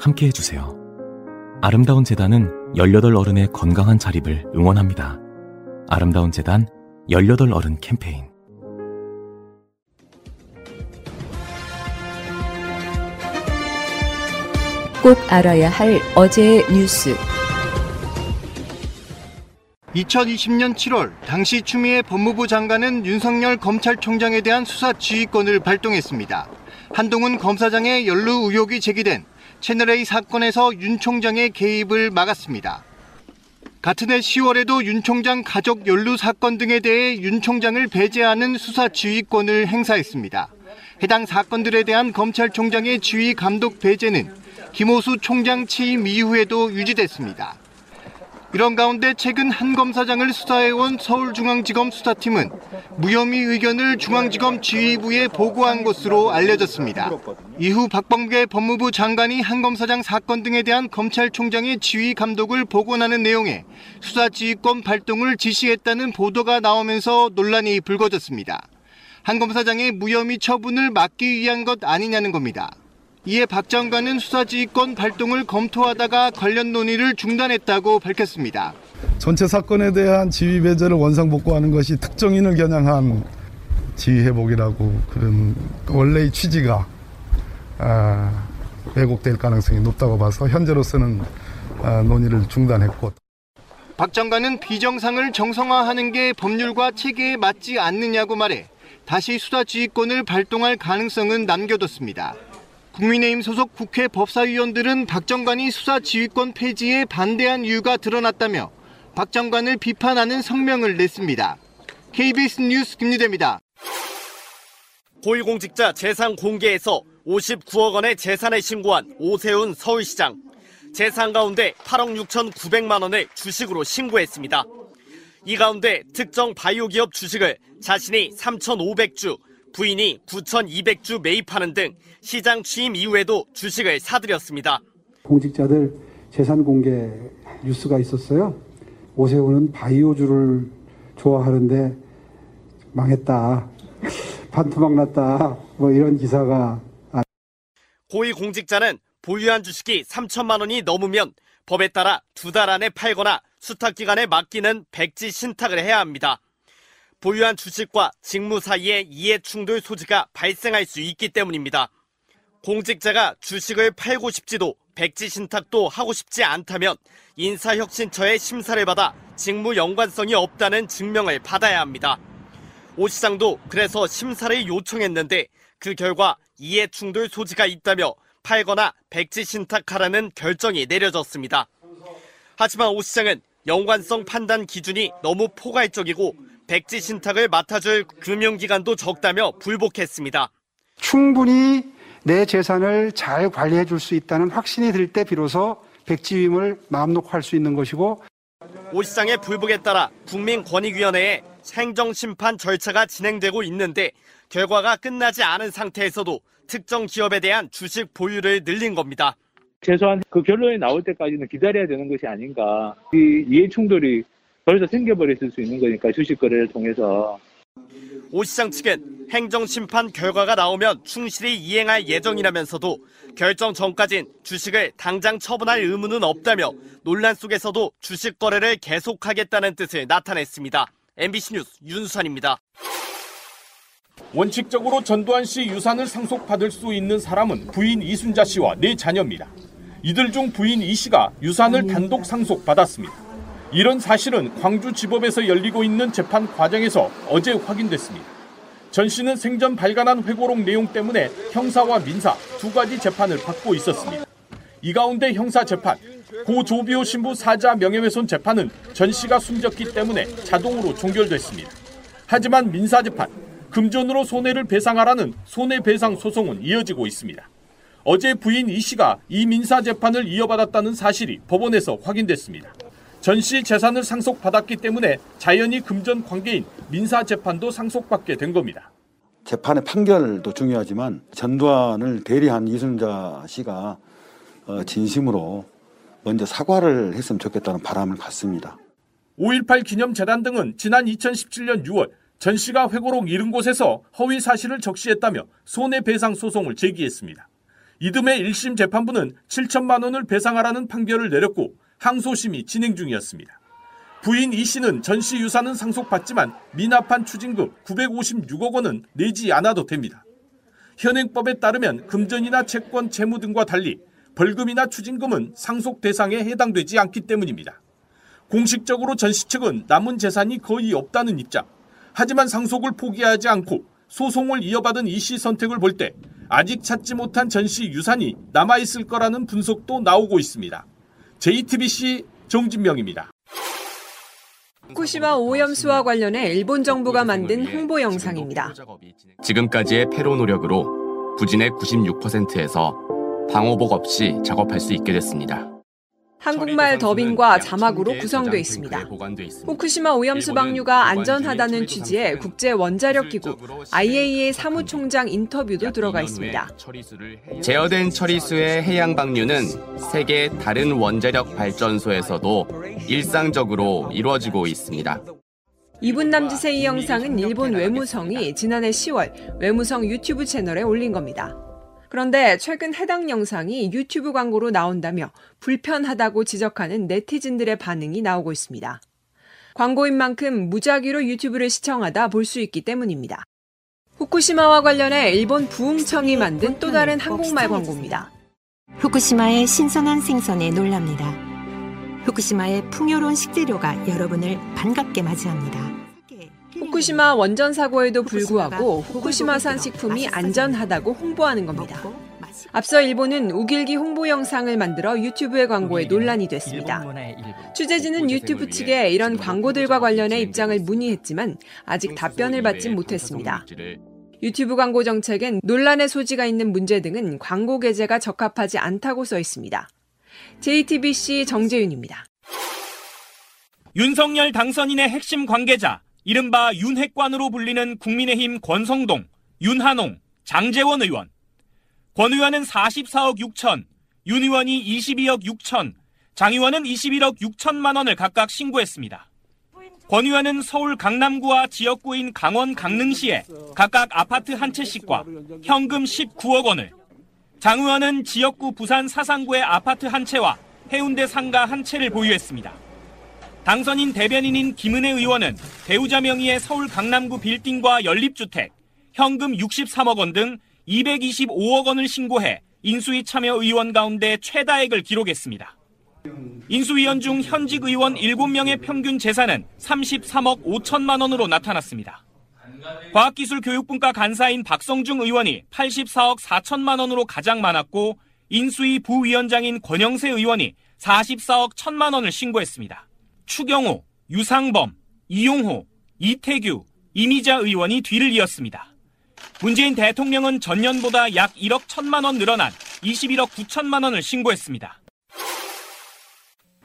함께 해주세요. 아름다운 재단은 18 어른의 건강한 자립을 응원합니다. 아름다운 재단 18 어른 캠페인 꼭 알아야 할 어제의 뉴스. 2020년 7월 당시 추미애 법무부 장관은 윤석열 검찰총장에 대한 수사 지휘권을 발동했습니다. 한동훈 검사장의 연루 의혹이 제기된 채널A 사건에서 윤 총장의 개입을 막았습니다. 같은 해 10월에도 윤 총장 가족 연루 사건 등에 대해 윤 총장을 배제하는 수사 지휘권을 행사했습니다. 해당 사건들에 대한 검찰총장의 지휘 감독 배제는 김호수 총장 취임 이후에도 유지됐습니다. 이런 가운데 최근 한 검사장을 수사해온 서울중앙지검 수사팀은 무혐의 의견을 중앙지검 지휘부에 보고한 것으로 알려졌습니다. 이후 박범계 법무부 장관이 한 검사장 사건 등에 대한 검찰총장의 지휘 감독을 복원하는 내용의 수사지휘권 발동을 지시했다는 보도가 나오면서 논란이 불거졌습니다. 한 검사장의 무혐의 처분을 막기 위한 것 아니냐는 겁니다. 이에 박 장관은 수사지휘권 발동을 검토하다가 관련 논의를 중단했다고 밝혔습니다. 전체 사건에 대한 지휘 배제를 원상복구하는 것이 특정인을 겨냥한 지휘 회복이라고 그런 원래의 취지가 아, 왜곡될 가능성이 높다고 봐서 현재로서는 아, 논의를 중단했고 박 장관은 비정상을 정상화하는 게 법률과 체계에 맞지 않느냐고 말해 다시 수사지휘권을 발동할 가능성은 남겨뒀습니다. 국민의힘 소속 국회 법사위원들은 박 장관이 수사 지휘권 폐지에 반대한 이유가 드러났다며 박 장관을 비판하는 성명을 냈습니다. KBS 뉴스 김유대입니다. 고위공직자 재산 공개에서 59억 원의 재산을 신고한 오세훈 서울시장. 재산 가운데 8억 6,900만 원을 주식으로 신고했습니다. 이 가운데 특정 바이오 기업 주식을 자신이 3,500주, 부인이 9,200주 매입하는 등 시장 취임 이후에도 주식을 사들였습니다. 공직자들 재산 공개 뉴스가 있었어요. 오세훈은 바이오주를 좋아하는데 망했다. 반토막 났다. 뭐 이런 기사가 고위 공직자는 보유한 주식이 3천만 원이 넘으면 법에 따라 두 달 안에 팔거나 수탁기관에 맡기는 백지 신탁을 해야 합니다. 보유한 주식과 직무 사이에 이해 충돌 소지가 발생할 수 있기 때문입니다. 공직자가 주식을 팔고 싶지도 백지 신탁도 하고 싶지 않다면 인사혁신처의 심사를 받아 직무 연관성이 없다는 증명을 받아야 합니다. 오 시장도 그래서 심사를 요청했는데 그 결과 이해 충돌 소지가 있다며 팔거나 백지 신탁하라는 결정이 내려졌습니다. 하지만 오 시장은 연관성 판단 기준이 너무 포괄적이고 백지 신탁을 맡아줄 금융기관도 적다며 불복했습니다. 충분히 내 재산을 잘 관리해 줄 수 있다는 확신이 들 때 비로소 백지임을 마음 놓고 할 수 있는 것이고 오 시장의 불복에 따라 국민권익위원회에 행정심판 절차가 진행되고 있는데 결과가 끝나지 않은 상태에서도 특정 기업에 대한 주식 보유를 늘린 겁니다. 최소한 그 결론이 나올 때까지는 기다려야 되는 것이 아닌가. 이 이해 충돌이 벌써 생겨버렸을 수 있는 거니까 주식 거래를 통해서. 오 시장 측은 행정심판 결과가 나오면 충실히 이행할 예정이라면서도 결정 전까진 주식을 당장 처분할 의무는 없다며 논란 속에서도 주식 거래를 계속하겠다는 뜻을 나타냈습니다. MBC 뉴스 윤수환입니다. 원칙적으로 전두환 씨 유산을 상속받을 수 있는 사람은 부인 이순자 씨와 네 자녀입니다. 이들 중 부인 이 씨가 유산을 단독 상속받았습니다. 이런 사실은 광주지법에서 열리고 있는 재판 과정에서 어제 확인됐습니다. 전 씨는 생전 발간한 회고록 내용 때문에 형사와 민사 두 가지 재판을 받고 있었습니다. 이 가운데 형사 재판, 고 조비오 신부 사자 명예훼손 재판은 전 씨가 숨졌기 때문에 자동으로 종결됐습니다. 하지만 민사 재판, 금전으로 손해를 배상하라는 손해배상 소송은 이어지고 있습니다. 어제 부인 이 씨가 이 민사 재판을 이어받았다는 사실이 법원에서 확인됐습니다. 전 씨 재산을 상속받았기 때문에 자연히 금전 관계인 민사 재판도 상속받게 된 겁니다. 재판의 판결도 중요하지만 전두환을 대리한 이순자 씨가 어, 진심으로 먼저 사과를 했으면 좋겠다는 바람을 갖습니다. 5.18 기념재단 등은 지난 2017년 6월 전 씨가 회고록 잃은 곳에서 허위 사실을 적시했다며 손해배상 소송을 제기했습니다. 이듬해 1심 재판부는 7천만 원을 배상하라는 판결을 내렸고 항소심이 진행 중이었습니다. 부인 이 씨는 전 씨 유산은 상속받지만 미납한 추징금 956억 원은 내지 않아도 됩니다. 현행법에 따르면 금전이나 채권, 재무 등과 달리 벌금이나 추징금은 상속 대상에 해당되지 않기 때문입니다. 공식적으로 전 씨 측은 남은 재산이 거의 없다는 입장. 하지만 상속을 포기하지 않고 소송을 이어받은 이 씨 선택을 볼 때 아직 찾지 못한 전 씨 유산이 남아있을 거라는 분석도 나오고 있습니다. JTBC 정진명입니다. 후쿠시마 오염수와 관련해 일본 정부가 만든 홍보 영상입니다. 지금까지의 패로 노력으로 부진의 96%에서 방호복 없이 작업할 수 있게 됐습니다. 한국말 더빙과 자막으로 구성되어 있습니다. 후쿠시마 오염수 방류가 안전하다는 취지의 국제 원자력 기구 IAEA 사무총장 인터뷰도 들어가 있습니다. 제어된 처리수의 해양 방류는 세계 다른 원자력 발전소에서도 일상적으로 이루어지고 있습니다. 2분 남짓의 이 영상은 일본 외무성이 지난해 10월 외무성 유튜브 채널에 올린 겁니다. 그런데 최근 해당 영상이 유튜브 광고로 나온다며 불편하다고 지적하는 네티즌들의 반응이 나오고 있습니다. 광고인 만큼 무작위로 유튜브를 시청하다 볼 수 있기 때문입니다. 후쿠시마와 관련해 일본 부흥청이 만든 또 다른 한국말 광고입니다. 후쿠시마의 신선한 생선에 놀랍니다. 후쿠시마의 풍요로운 식재료가 여러분을 반갑게 맞이합니다. 후쿠시마 원전 사고에도 불구하고 후쿠시마산 식품이 안전하다고 홍보하는 겁니다. 앞서 일본은 우길기 홍보 영상을 만들어 유튜브의 광고에 논란이 됐습니다. 취재진은 유튜브 측에 이런 광고들과 관련해 입장을 문의했지만 아직 답변을 받지 못했습니다. 유튜브 광고 정책엔 논란의 소지가 있는 문제 등은 광고 게재가 적합하지 않다고 써 있습니다. JTBC 정재윤입니다. 윤석열 당선인의 핵심 관계자 이른바 윤핵관으로 불리는 국민의힘 권성동, 윤한홍, 장재원 의원. 권 의원은 44억 6천, 윤 의원이 22억 6천, 장 의원은 21억 6천만 원을 각각 신고했습니다. 권 의원은 서울 강남구와 지역구인 강원 강릉시에 각각 아파트 한 채씩과 현금 19억 원을, 장 의원은 지역구 부산 사상구의 아파트 한 채와 해운대 상가 한 채를 보유했습니다. 당선인 대변인인 김은혜 의원은 배우자 명의의 서울 강남구 빌딩과 연립주택, 현금 63억 원 등 225억 원을 신고해 인수위 참여 의원 가운데 최다액을 기록했습니다. 인수위원 중 현직 의원 7명의 평균 재산은 33억 5천만 원으로 나타났습니다. 과학기술교육분과 간사인 박성중 의원이 84억 4천만 원으로 가장 많았고 인수위 부위원장인 권영세 의원이 44억 1천만 원을 신고했습니다. 추경호, 유상범, 이용호, 이태규, 이미자 의원이 뒤를 이었습니다. 문재인 대통령은 전년보다 약 1억 1천만 원 늘어난 21억 9천만 원을 신고했습니다.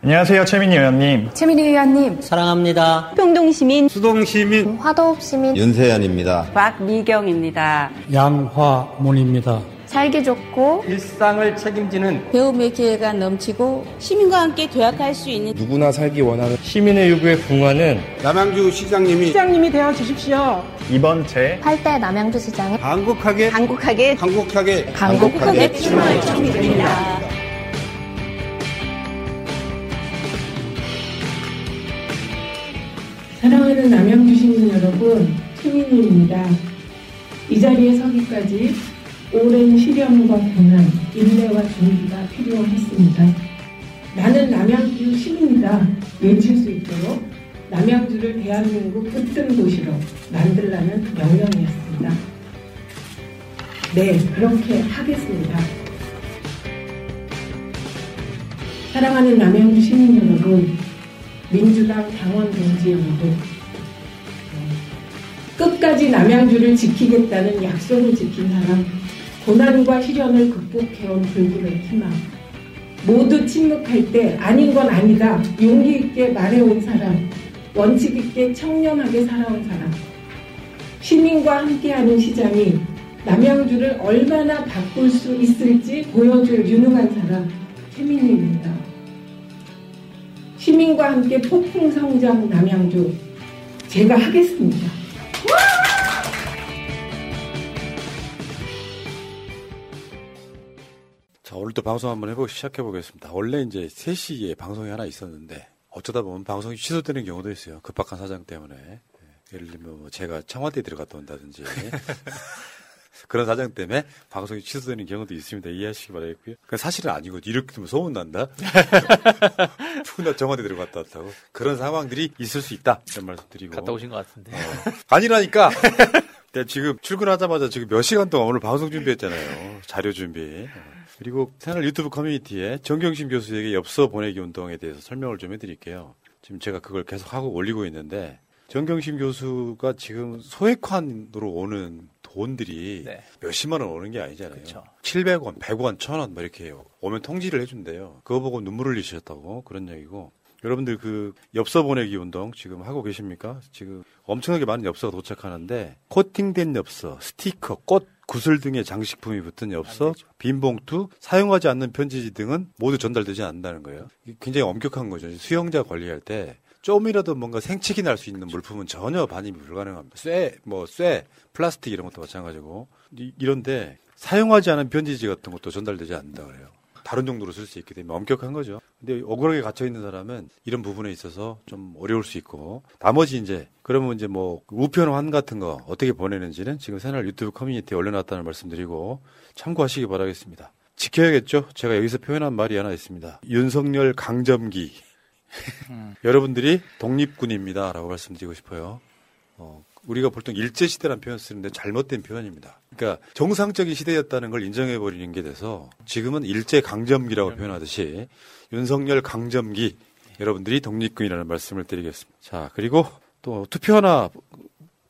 안녕하세요, 최민희 의원님. 최민희 의원님. 사랑합니다. 평동시민. 수동시민. 화도읍시민. 윤세연입니다. 곽미경입니다. 양화문입니다. 살기 좋고 일상을 책임지는 배움의 기회가 넘치고 시민과 함께 도약할 수 있는 누구나 살기 원하는 시민의 요구에 궁하는 남양주 시장님이 시장님이 되어 주십시오. 이번 제 8대 남양주 시장에 한국하게 한국하게 한국하게 한국하게 출마를 축드립니다. 사랑하는 남양주 시민 여러분, 최민희입니다. 이 자리에 서기까지 오랜 시련과 고난, 인내와 준비가 필요했습니다. 나는 남양주 시민이다 외칠 수 있도록 남양주를 대한민국 끝든 도시로 만들라는 명령이었습니다. 네, 그렇게 하겠습니다. 사랑하는 남양주 시민 여러분, 민주당 당원 동지 여러분, 끝까지 남양주를 지키겠다는 약속을 지킨 사람 고난과 시련을 극복해온 불굴의 희망. 모두 침묵할 때 아닌 건 아니다. 용기 있게 말해온 사람. 원칙 있게 청렴하게 살아온 사람. 시민과 함께하는 시장이 남양주를 얼마나 바꿀 수 있을지 보여줄 유능한 사람. 최민희입니다. 시민과 함께 폭풍 성장 남양주. 제가 하겠습니다. 자, 오늘도 방송 한번 해보고 시작해 보겠습니다. 원래 이제 3시에 방송이 하나 있었는데, 어쩌다 보면 방송이 취소되는 경우도 있어요. 급박한 사정 때문에. 예, 예를 들면 뭐 제가 청와대에 들어갔다 온다든지. 그런 사정 때문에 방송이 취소되는 경우도 있습니다. 이해하시기 바라겠고요. 그 사실은 아니고, 이렇게 되면 소문 난다? 푸나 청와대 들어갔다 왔다고. 그런 상황들이 있을 수 있다. 이런 말씀 드리고. 갔다 오신 것 같은데. 어. 아니라니까! 네, 지금 출근하자마자 지금 몇 시간 동안 오늘 방송 준비했잖아요. 자료 준비. 어. 그리고 채널 유튜브 커뮤니티에 정경심 교수에게 엽서 보내기 운동에 대해서 설명을 좀 해드릴게요. 지금 제가 그걸 계속 하고 올리고 있는데 정경심 교수가 지금 소액환으로 오는 돈들이 네. 몇십만 원 오는 게 아니잖아요. 그쵸. 700원, 100원, 1000원 뭐 이렇게. 오면 통지를 해준대요. 그거 보고 눈물 흘리셨다고 그런 얘기고 여러분들 그 엽서 보내기 운동 지금 하고 계십니까? 지금 엄청나게 많은 엽서가 도착하는데 코팅된 엽서, 스티커, 꽃, 구슬 등의 장식품이 붙은 엽서, 빈 봉투, 사용하지 않는 편지지 등은 모두 전달되지 않는다는 거예요. 굉장히 엄격한 거죠. 수영자 관리할 때 좀이라도 뭔가 생치기 날 수 있는 물품은 전혀 반입이 불가능합니다. 쇠, 뭐 쇠, 플라스틱 이런 것도 마찬가지고 이, 이런데 사용하지 않은 편지지 같은 것도 전달되지 않는다 그래요. 다른 정도로 쓸 수 있게 되면 엄격한 거죠. 근데 억울하게 갇혀 있는 사람은 이런 부분에 있어서 좀 어려울 수 있고 나머지 이제 그러면 이제 뭐 우편 환 같은 거 어떻게 보내는지는 지금 새날 유튜브 커뮤니티에 올려놨다는 말씀드리고 참고하시기 바라겠습니다. 지켜야겠죠. 제가 여기서 표현한 말이 하나 있습니다. 윤석열 강점기. 여러분들이 독립군입니다라고 말씀드리고 싶어요. 어, 우리가 보통 일제 시대라는 표현 쓰는데 잘못된 표현입니다. 그러니까 정상적인 시대였다는 걸 인정해 버리는 게 돼서 지금은 일제 강점기라고 표현하듯이 윤석열 강점기 여러분들이 독립군이라는 말씀을 드리겠습니다. 자, 그리고 또 투표 하나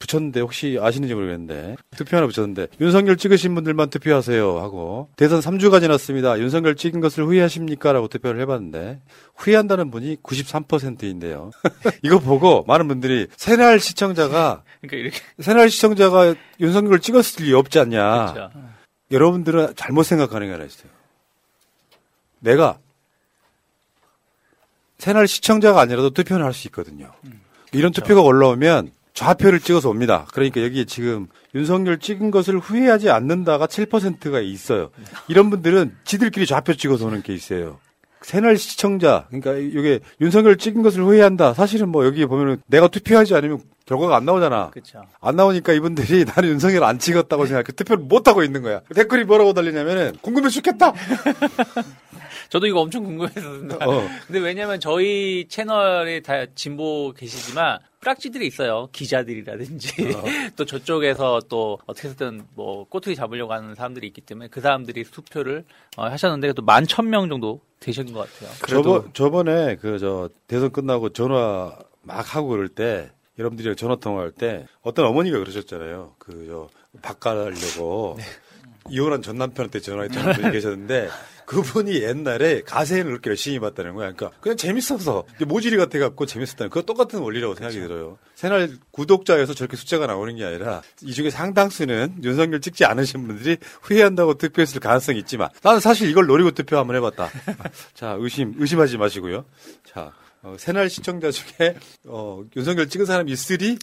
붙였는데 혹시 아시는지 모르겠는데 투표 하나 붙였는데 윤석열 찍으신 분들만 투표하세요 하고 대선 3주가 지났습니다. 윤석열 찍은 것을 후회하십니까? 라고 투표를 해봤는데 후회한다는 분이 93%인데요. 이거 보고 많은 분들이 새날 시청자가 그러니까 이렇게 새날 시청자가 윤석열을 찍었을 리 없지 않냐. 그렇죠. 여러분들은 잘못 생각하는 게 하나 있어요. 내가 새날 시청자가 아니라도 투표를 할수 있거든요. 이런 투표가 올라오면 좌표를 찍어서 옵니다. 그러니까 여기 지금 윤석열 찍은 것을 후회하지 않는다가 7%가 있어요. 이런 분들은 지들끼리 좌표 찍어서 오는 케이스예요. 새날 시청자, 그러니까 이게 윤석열 찍은 것을 후회한다. 사실은 뭐 여기 보면은 내가 투표하지 않으면 결과가 안 나오잖아. 그렇죠. 안 나오니까 이분들이 나는 윤석열 안 찍었다고 생각해 투표를 못 하고 있는 거야. 댓글이 뭐라고 달리냐면은 궁금해 죽겠다. 저도 이거 엄청 궁금했었는데. 어. 근데 왜냐면 저희 채널에 다 진보 계시지만 프락지들이 있어요. 기자들이라든지 어. 또 저쪽에서 또 어떻게 해서든 뭐 꼬투리 잡으려고 하는 사람들이 있기 때문에 그 사람들이 투표를 어, 하셨는데 또 만 천 명 정도 되신 것 같아요. 저번 저번 에 그 저 대선 끝나고 전화 막 하고 그럴 때 여러분들이 전화 통화할 때 어떤 어머니가 그러셨잖아요. 그 저 바꿔려고 이혼한 전 남편한테 전화했던 분이 계셨는데 그분이 옛날에 가세를 그렇게 열심히 봤다는 거야. 그러니까 그냥 재밌어서 모질이 같아 갖고 재밌었다는 그거 똑같은 원리라고 생각이 들어요. 새날 구독자에서 저렇게 숫자가 나오는 게 아니라 이 중에 상당수는 윤석열 찍지 않으신 분들이 후회한다고 투표했을 가능성이 있지만 나는 사실 이걸 노리고 투표 한번 해봤다. 자 의심 의심하지 마시고요. 자 어, 새날 시청자 중에 어, 윤석열 찍은 사람이 있으리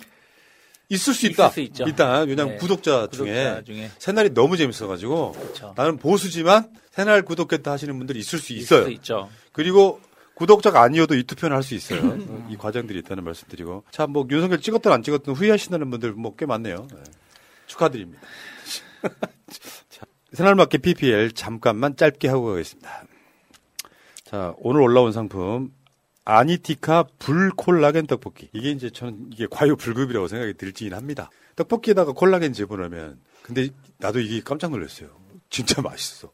있을 수 있다. 있을 수. 일단 왜냐하면 네. 구독자, 구독자 중에, 중에. 새날이 너무 재밌어가지고 그렇죠. 나는 보수지만 새날 구독했다 하시는 분들이 있을 수 있어요. 수 있죠. 그리고 구독자가 아니어도 이 투표는 할 수 있어요. 어, 이 과정들이 있다는 말씀드리고 자뭐 윤석열 찍었든 안 찍었든 후회하신다는 분들 뭐 꽤 많네요. 네. 축하드립니다. 자, 새날맞게 PPL 잠깐만 짧게 하고 가겠습니다. 자 오늘 올라온 상품 아니티카 불 콜라겐 떡볶이. 이게 이제 저는 이게 과유불급이라고 생각이 들긴 합니다. 떡볶이에다가 콜라겐 집어넣으면 근데 나도 이게 깜짝 놀랐어요. 진짜 맛있어.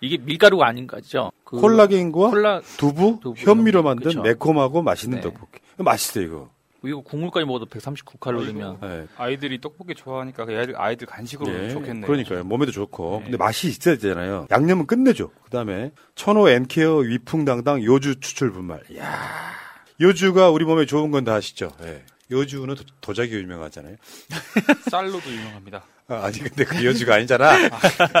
이게 밀가루가 아닌 거죠. 그 콜라겐과 콜라- 두부, 두부, 현미로 만든 그쵸. 매콤하고 맛있는 네. 떡볶이. 맛있어 이거. 이거 국물까지 먹어도 139칼로리면 네. 아이들이 떡볶이 좋아하니까 그 아이들, 아이들 간식으로 예, 좋겠네요. 그러니까요. 몸에도 좋고. 근데 맛이 있어야 되잖아요. 양념은 끝내줘. 그 다음에 천호 엔케어 위풍당당 요주 추출 분말. 이야. 요주가 우리 몸에 좋은 건 다 아시죠? 예. 요주는 도, 도자기 유명하잖아요. 쌀로도 유명합니다. 아, 아니 근데 그 요주가 아니잖아.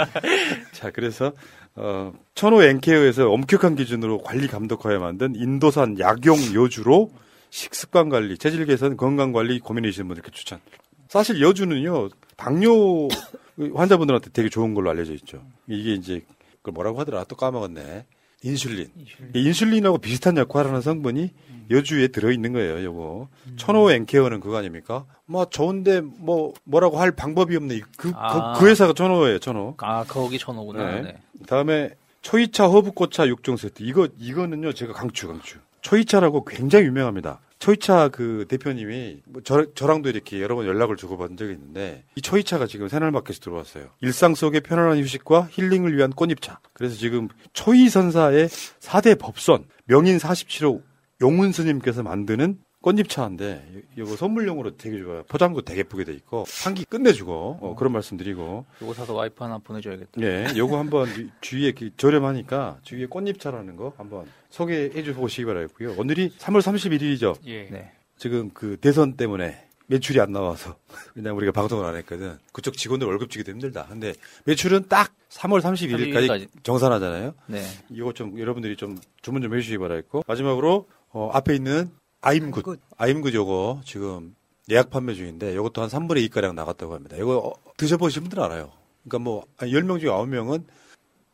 자, 그래서 어, 천호 엔케어에서 엄격한 기준으로 관리 감독하여 만든 인도산 약용 요주로 식습관 관리, 체질 개선, 건강 관리 고민이시는 분들께 추천. 사실 여주는요 당뇨 환자분들한테 되게 좋은 걸로 알려져 있죠. 이게 이제 그걸 뭐라고 하더라 또 까먹었네. 인슐린. 인슐린. 하고 비슷한 역할을 하는 성분이 여주에 들어 있는 거예요. 요거 천호 엔케어는 그거 아닙니까? 뭐 좋은데 뭐 뭐라고 할 방법이 없네. 그, 아. 그, 그 회사가 천호예요. 천호. 아 거기 천호구나. 네. 네. 다음에 초이차 허브꽃차 6종 세트. 이거 이거는요 제가 강추 강추. 초이차라고 굉장히 유명합니다. 초이차 그 대표님이 뭐 저, 저랑도 이렇게 여러 번 연락을 주고받은 적이 있는데 이 초이차가 지금 새날마켓에 들어왔어요. 일상 속의 편안한 휴식과 힐링을 위한 꽃잎차. 그래서 지금 초이 선사의 4대 법선 명인 47호 용훈 스님께서 만드는 꽃잎차인데 이거 선물용으로 되게 좋아요. 포장도 되게 예쁘게 돼 있고 향기 끝내주고 어, 그런 말씀드리고 요거 사서 와이프 하나 보내줘야겠다. 예, 요거 한번 주위에 그 저렴하니까 주위에 꽃잎차라는 거 한번 소개해 주 보시기 바라겠고요. 오늘이 3월 31일이죠. 예. 네. 지금 그 대선 때문에 매출이 안 나와서 왜냐면 우리가 방송을 안 했거든. 그쪽 직원들 월급 주기도 힘들다. 근데 매출은 딱 3월 31일까지 31일까지. 정산하잖아요. 네. 이거 좀 여러분들이 좀 주문 좀 해주시기 바라겠고 마지막으로 어, 앞에 있는 아임굿 아임굿 요거 지금 예약 판매 중인데 이것도 한 3분의 2가량 나갔다고 합니다. 이거 어, 드셔보신 분들은 알아요. 그러니까 뭐 10명 중에 9명은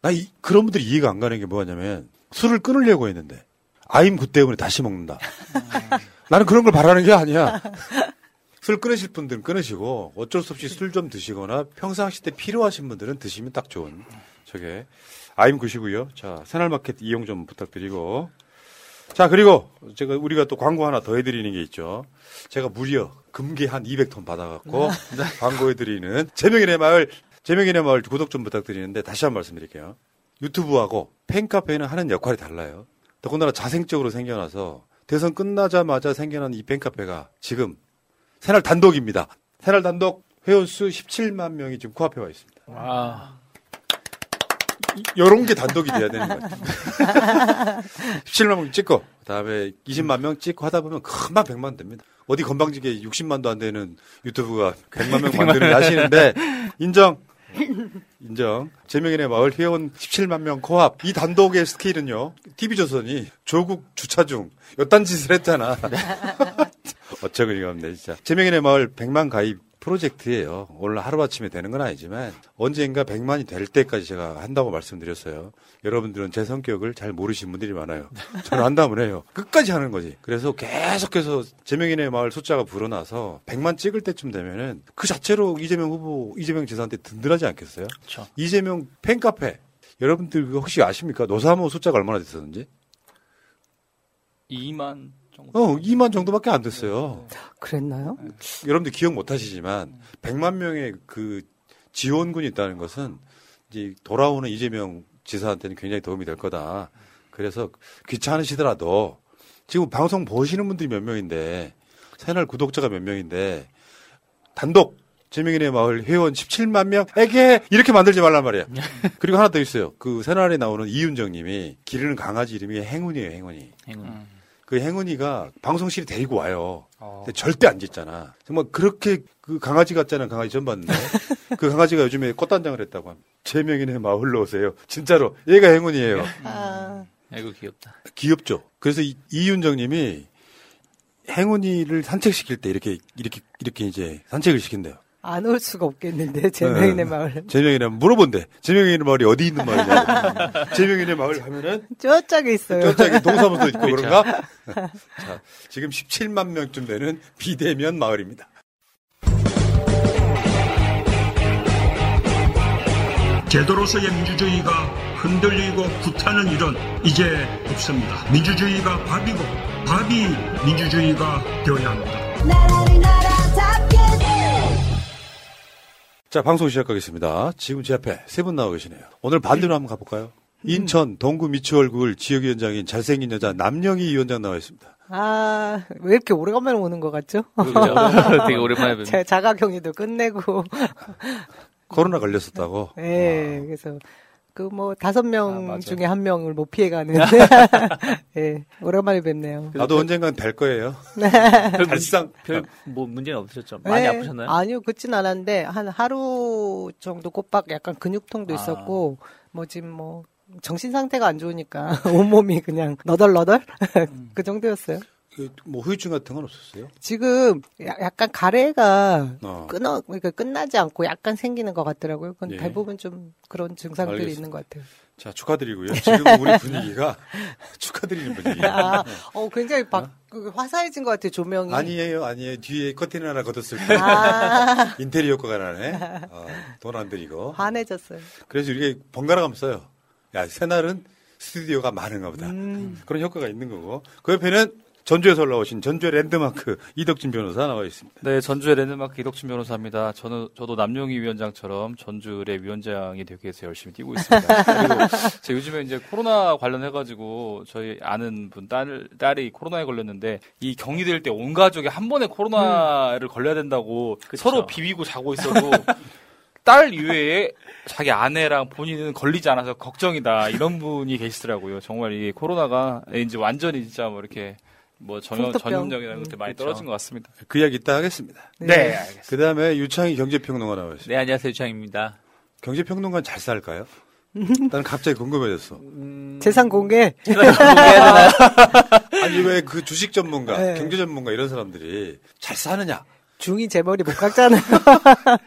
나 이, 그런 분들이 이해가 안 가는 게 뭐냐면 술을 끊으려고 했는데 I'm Good 때문에 다시 먹는다. 나는 그런 걸 바라는 게 아니야. 술 끊으실 분들은 끊으시고 어쩔 수 없이 술 좀 드시거나 평상시 때 필요하신 분들은 드시면 딱 좋은 저게 I'm Good이고요. 자 새날마켓 이용 좀 부탁드리고 자 그리고 제가 우리가 또 광고 하나 더 해드리는 게 있죠. 제가 무려 금괴 한 200톤 받아갖고 광고해드리는 제명인의 마을 제명인의 마을 구독 좀 부탁드리는데 다시 한번 말씀드릴게요. 유튜브하고 팬카페는 하는 역할이 달라요. 더군다나 자생적으로 생겨나서 대선 끝나자마자 생겨난 이 팬카페가 지금 새날 단독입니다. 새날 단독 회원수 17만 명이 지금 코앞에 와 있습니다. 와. 이런 게 단독이 돼야 되는 것 같아요. 17만 명 찍고 그 다음에 20만 명 찍고 하다 보면 금방 100만 됩니다. 어디 건방지게 60만도 안 되는 유튜브가 100만 명 만드는 하시는데 인정. 인정. 제명인의 마을 회원 17만 명 코앞. 이 단독의 스케일은요. TV조선이 조국 주차 중 여딴 짓을 했잖아. 어처구니가 없네, 진짜. 제명인의 마을 100만 가입 프로젝트예요. 오늘 하루아침에 되는 건 아니지만 언젠가 100만이 될 때까지 제가 한다고 말씀드렸어요. 여러분들은 제 성격을 잘 모르시는 분들이 많아요. 저는 한다면 해요. 끝까지 하는 거지. 그래서 계속해서 제명인의 마을 숫자가 불어나서 100만 찍을 때쯤 되면은 그 자체로 이재명 후보, 이재명 지사한테 든든하지 않겠어요? 그렇죠. 이재명 팬카페. 여러분들 그거 혹시 아십니까? 노사모 숫자가 얼마나 됐었는지? 2만 정도. 어, 2만 정도밖에 안 됐어요. 그랬나요? 여러분들 기억 못 하시지만 100만 명의 그 지원군이 있다는 것은 이제 돌아오는 이재명 지사한테는 굉장히 도움이 될 거다. 그래서 귀찮으시더라도 지금 방송 보시는 분들이 몇 명인데 채널 구독자가 몇 명인데 단독 재명인의 마을 회원 17만 명에게 이렇게 만들지 말란 말이야. 그리고 하나 더 있어요. 그 새날에 나오는 이윤정 님이 기르는 강아지 이름이 행운이에요, 행운이. 행운. 그 행운이가 방송실에 데리고 와요. 근데 절대 안 짖잖아. 정말 그렇게 그 강아지 같지 않은 강아지 전 봤는데 그 강아지가 요즘에 꽃단장을 했다고 합니다. 제명인의 마을로 오세요. 진짜로 얘가 행운이에요. 아, 아이고 귀엽다. 귀엽죠. 그래서 이, 이윤정 님이 행운이를 산책시킬 때 이렇게 이렇게 이렇게 이제 산책을 시킨대요. 안 올 수가 없겠는데 제명인의 네. 마을. 제명인의 물어본대. 제명인의 마을이 어디 있는 마을이냐. 제명인의 마을 하면은 저쪽에 있어요. 저쪽에 동사무소 있고 그렇죠. 그런가? 자, 지금 17만 명쯤 되는 비대면 마을입니다. 제도로서의 민주주의가 흔들리고 구타는 일은 이제 없습니다. 민주주의가 밥이고 밥이 민주주의가 되어야 합니다. 자, 방송 시작하겠습니다. 지금 제 앞에 세 분 나와 계시네요. 오늘 반대로 한번 가볼까요? 인천 동구 미추홀굴 지역위원장인 잘생긴 여자 남영희 위원장 나와 있습니다. 아, 왜 이렇게 오래간만에 오는 것 같죠? 그렇죠. 되게 오랜만에 뵙는. 제 자가 격리도 끝내고. 코로나 걸렸었다고. 예, 그래서 그뭐 다섯 명 중에 한 명을 못 피해가는. 예, 오랜만에 뵙네요. 나도 언젠간 될 거예요. 별 발상. 별 뭐 문제는 없으셨죠? 많이 네, 아프셨나요? 아니요, 그렇진 않았는데 한 하루 정도 꼬박 약간 근육통도 아. 있었고 뭐 지금 뭐 정신 상태가 안 좋으니까 온몸이 그냥 너덜너덜 그 정도였어요. 그, 뭐 후유증 같은 건 없었어요? 지금 야- 약간 가래가 어. 끊어 그러니까 끝나지 않고 약간 생기는 것 같더라고요. 그건 예. 대부분 좀 그런 증상들이 알겠습니다. 있는 것 같아요. 자, 축하드리고요. 지금 우리 분위기가 축하드리는 분위기예요. 아, 어 굉장히 박, 그 화사해진 것 같아요 조명이. 아니에요, 아니에요. 뒤에 커튼 하나 걷었을 때 아. 인테리어 효과가 나네. 어, 돈안 들이고. 환해졌어요. 그래서 이렇게 번갈아 가면서 써요. 야, 새날은 스튜디오가 많은가 보다. 음. 그런 효과가 있는 거고. 그 옆에는 전주에서 올라오신 전주의 랜드마크 이덕진 변호사 나와 있습니다. 네, 전주의 랜드마크 이덕춘 변호사입니다. 저는 저도 남용희 위원장처럼 전주의 위원장이 되기 위해서 열심히 뛰고 있습니다. 그리고 제가 요즘에 이제 코로나 관련해 가지고 저희 아는 분 딸, 딸이 코로나에 걸렸는데 이 격리될 때 온 가족이 한 번에 코로나를 걸려야 된다고 서로 비비고 자고 있어도 딸 이외에 자기 아내랑 본인은 걸리지 않아서 걱정이다 이런 분이 계시더라고요. 정말 이 코로나가 이제 완전히 진짜 뭐 이렇게 뭐 전염, 풍토병. 전염력이라는 것들 많이 그렇죠. 떨어진 것 같습니다. 그 이야기 이따 하겠습니다. 네, 알겠습니다. 그 다음에 유창희 경제평론가 나와 있습니다. 네, 안녕하세요. 유창입니다. 경제평론가는 잘 살까요? 나는 갑자기 궁금해졌어. 재산 공개. 아니 왜 그 주식 전문가, 네. 경제 전문가 이런 사람들이 잘 사느냐? 중이 제 머리 못 깎잖아요.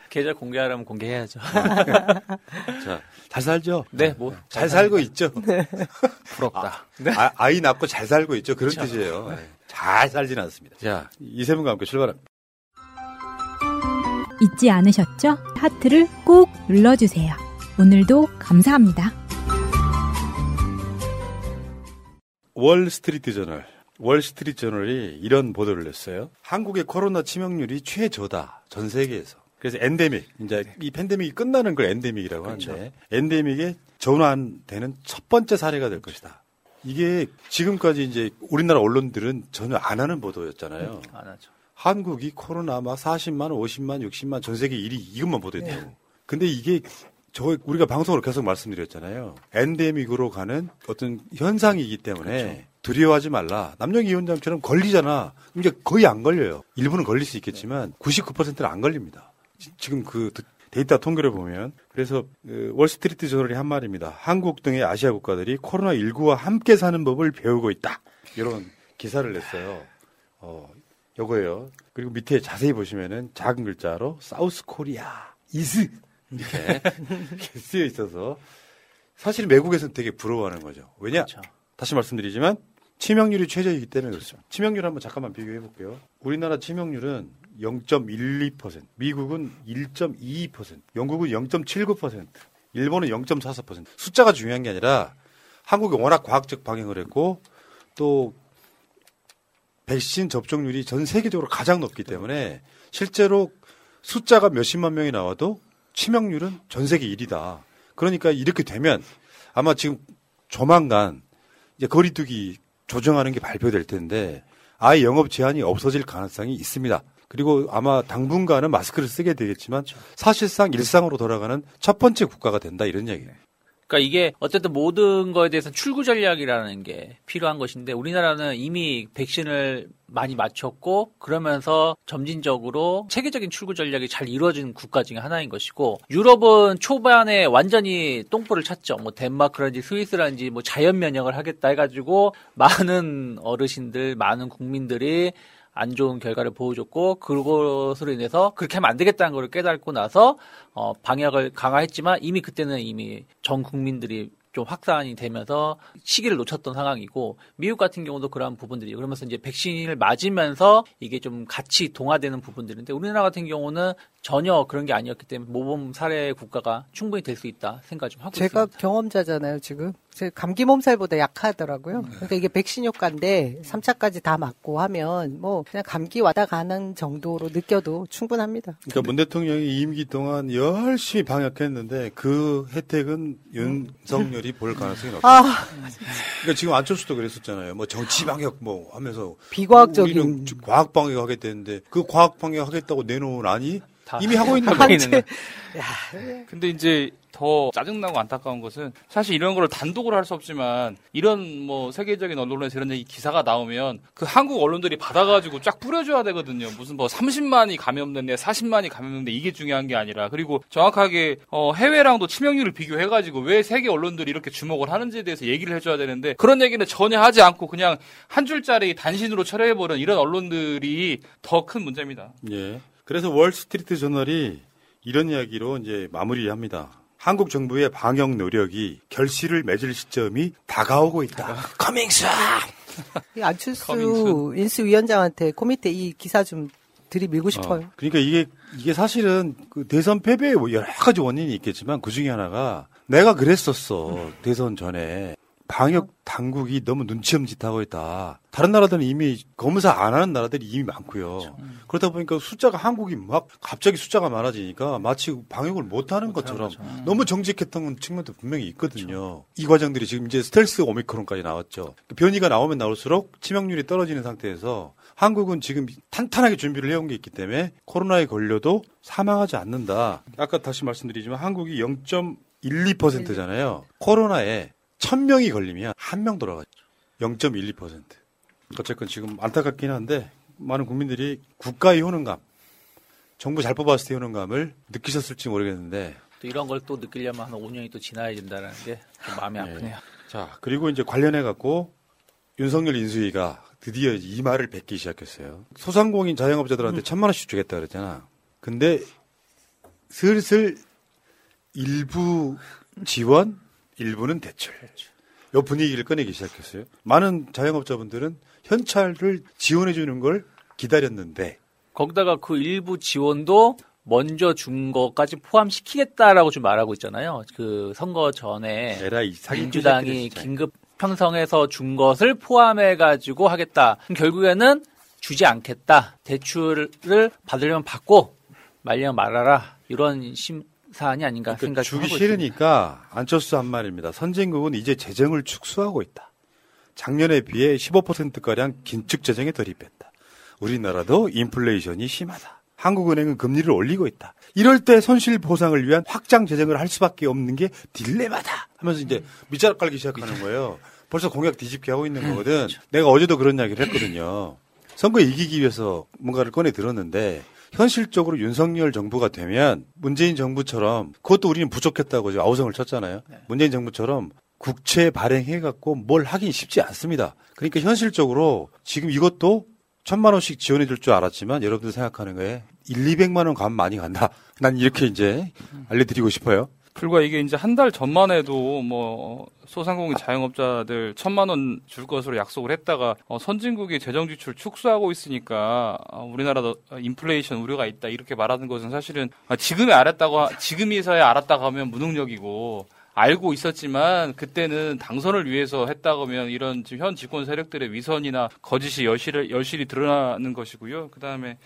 계좌 공개하려면 공개해야죠. 자, 잘 살죠? 네, 뭐. 잘 살고 있죠? 부럽다. 아, 아이 낳고 잘 살고 있죠? 그런 그렇죠. 뜻이에요. 네. 잘 살지는 않습니다. 자, 이세 분과 함께 출발합니다. 잊지 않으셨죠? 하트를 꼭 눌러주세요. 오늘도 감사합니다. 월스트리트 저널. 월스트리트 저널이 이런 보도를 냈어요. 한국의 코로나 치명률이 최저다. 전 세계에서. 그래서 엔데믹, 이제 이 팬데믹이 끝나는 걸 엔데믹이라고 하는데 엔데믹의 전환되는 첫 번째 사례가 될 것이다. 이게 지금까지 이제 우리나라 언론들은 전혀 안 하는 보도였잖아요. 안 하죠. 한국이 코로나 막 40만, 50만, 60만 전 세계 1위 이것만 보도했다고. 근데 이게 저 우리가 방송으로 계속 말씀드렸잖아요. 엔데믹으로 가는 어떤 현상이기 때문에 두려워하지 말라. 남영희 위원장처럼 걸리잖아. 이제 거의 안 걸려요. 일부는 걸릴 수 있겠지만 99%는 안 걸립니다. 지- 지금 그 데이터 통계를 보면 그래서 그 월스트리트 저널이 한 말입니다. 한국 등의 아시아 국가들이 코로나 19와 함께 사는 법을 배우고 있다. 이런 기사를 냈어요. 어, 요거예요. 그리고 밑에 자세히 보시면은 작은 글자로 사우스 코리아 이스 이렇게 쓰여 있어서 사실 외국에서는 되게 부러워하는 거죠. 왜냐? 다시 말씀드리지만 치명률이 최저이기 때문에 그렇습니다. 치명률 한번 잠깐만 비교해 볼게요. 우리나라 치명률은 0.12%, 미국은 1.22%, 영국은 0.79%, 일본은 0.44%. 숫자가 중요한 게 아니라 한국이 워낙 과학적 방향을 했고 또 백신 접종률이 전 세계적으로 가장 높기 때문에 실제로 숫자가 몇십만 명이 나와도 치명률은 전 세계 1위다. 그러니까 이렇게 되면 아마 지금 조만간 이제 거리두기 조정하는 게 발표될 텐데 아예 영업 제한이 없어질 가능성이 있습니다. 그리고 아마 당분간은 마스크를 쓰게 되겠지만 사실상 일상으로 돌아가는 첫 번째 국가가 된다 이런 얘기예요. 그러니까 이게 어쨌든 모든 거에 대해서 출구 전략이라는 게 필요한 것인데 우리나라는 이미 백신을 많이 맞췄고 그러면서 점진적으로 체계적인 출구 전략이 잘 이루어진 국가 중에 하나인 것이고 유럽은 초반에 완전히 똥볼을 찼죠. 뭐 덴마크라든지 스위스라든지 뭐 자연 면역을 하겠다 해가지고 많은 어르신들, 많은 국민들이 안 좋은 결과를 보여줬고 그것으로 인해서 그렇게 하면 안 되겠다는 걸 깨닫고 나서 어, 방역을 강화했지만 이미 그때는 이미 전 국민들이 좀 확산이 되면서 시기를 놓쳤던 상황이고 미국 같은 경우도 그러한 부분들이 그러면서 이제 백신을 맞으면서 이게 좀 같이 동화되는 부분들인데 우리나라 같은 경우는 전혀 그런 게 아니었기 때문에 모범 사례 국가가 충분히 될 수 있다 생각 좀 하고 제가 있습니다. 경험자잖아요, 지금. 제 감기 몸살보다 약하더라고요. 그러니까 이게 백신 효과인데 3차까지 다 맞고 하면 뭐 그냥 감기 왔다 가는 정도로 느껴도 충분합니다. 그러니까 문 대통령이 임기 동안 열심히 방역했는데 그 혜택은 윤석열이 볼 가능성이 높다. 아. 그러니까 지금 안철수도 그랬었잖아요. 뭐 정치 방역 뭐 하면서 비과학적인 우리는 과학 방역 하겠다는데 그 과학 방역 하겠다고 내놓은 안이 이미 하고 있는 거예요. 있는 근데 이제 더 짜증나고 안타까운 것은 사실 이런 걸 단독으로 할 수 없지만 이런 뭐 세계적인 언론에서 이런 얘기 기사가 나오면 그 한국 언론들이 받아가지고 쫙 뿌려줘야 되거든요. 무슨 뭐 30만이 감염됐네, 40만이 감염됐네 이게 중요한 게 아니라 그리고 정확하게 어 해외랑도 치명률을 비교해가지고 왜 세계 언론들이 이렇게 주목을 하는지에 대해서 얘기를 해줘야 되는데 그런 얘기는 전혀 하지 않고 그냥 한 줄짜리 단신으로 처리해버린 이런 언론들이 더 큰 문제입니다. 예. 그래서 월스트리트 저널이 이런 이야기로 이제 마무리합니다. 한국 정부의 방역 노력이 결실을 맺을 시점이 다가오고 있다. Coming soon. 이 안철수 인수위원장한테 코밑에 이 기사 좀 들이밀고 싶어요. 그러니까 이게 이게 사실은 그 대선 패배에 뭐 여러 가지 원인이 있겠지만 그 중에 하나가 내가 그랬었어 대선 전에 방역 당국이 너무 눈치 없짓하고 있다. 다른 나라들은 이미 검사 안 하는 나라들이 이미 많고요. 그러다 보니까 숫자가 한국이 막 갑자기 숫자가 많아지니까 마치 방역을 못 하는 것처럼 너무 정직했던 측면도 분명히 있거든요. 이 과정들이 지금 이제 스텔스 오미크론까지 나왔죠. 그 변이가 나오면 나올수록 치명률이 떨어지는 상태에서 한국은 지금 탄탄하게 준비를 해온 게 있기 때문에 코로나에 걸려도 사망하지 않는다. 아까 다시 말씀드리지만 한국이 0.12%잖아요. 코로나에 1000명이 걸리면 한 명 돌아가죠. 0.12%. 어쨌건 지금 안타깝긴 한데 많은 국민들이 국가의 효능감, 정부 잘 뽑았을 때 효능감을 느끼셨을지 모르겠는데 또 이런 걸 또 느끼려면 한 5년이 또 지나야 된다는 게 좀 마음이 아프네요. 자, 그리고 이제 관련해 갖고 윤석열 인수위가 드디어 이 말을 뱉기 시작했어요. 소상공인 자영업자들한테 천만 원씩 주겠다 그랬잖아. 근데 슬슬 일부 지원, 일부는 대출. 요 분위기를 꺼내기 시작했어요. 많은 자영업자분들은 현찰을 지원해 주는 걸 기다렸는데 거기다가 그 일부 지원도 먼저 준 것까지 포함시키겠다라고 좀 말하고 있잖아요. 그 선거 전에 민주당이. 긴급 편성해서 준 것을 포함해 가지고 하겠다. 결국에는 주지 않겠다. 대출을 받으려면 받고 말려면 말아라. 이런 심 사안이 아닌가 그러니까 생각이 주기 싫으니까 안철수 한 말입니다. 선진국은 이제 재정을 축소하고 있다. 작년에 비해 15%가량 긴축 재정에 돌입했다. 우리나라도 인플레이션이 심하다. 한국은행은 금리를 올리고 있다. 이럴 때 손실 보상을 위한 확장 재정을 할 수밖에 없는 게 딜레마다. 하면서 이제 밑자락 깔기 시작하는 거예요. 벌써 공약 뒤집기 하고 있는 거거든. 내가 어제도 그런 이야기를 했거든요. 선거 이기기 위해서 뭔가를 꺼내 들었는데 현실적으로 윤석열 정부가 되면 문재인 정부처럼 그것도 우리는 부족했다고 지금 아우성을 쳤잖아요. 문재인 정부처럼 국채 발행해갖고 뭘 하긴 쉽지 않습니다. 그러니까 현실적으로 지금 이것도 천만 원씩 지원해 줄 줄 알았지만 여러분들 생각하는 거에 1, 200만 원 가면 많이 간다. 난 이렇게 이제 알려드리고 싶어요. 불과 이게 이제 한 달 전만 해도 뭐 소상공인 자영업자들 천만 원 줄 것으로 약속을 했다가 어, 선진국이 재정 지출 축소하고 있으니까 어, 우리나라도 인플레이션 우려가 있다 이렇게 말하는 것은 사실은 아, 지금에 알았다고 하- 지금에서야 알았다고 하면 무능력이고 알고 있었지만 그때는 당선을 위해서 했다고 하면 이런 지금 현 집권 세력들의 위선이나 거짓이 여실히, 여실히 드러나는 것이고요. 그 다음에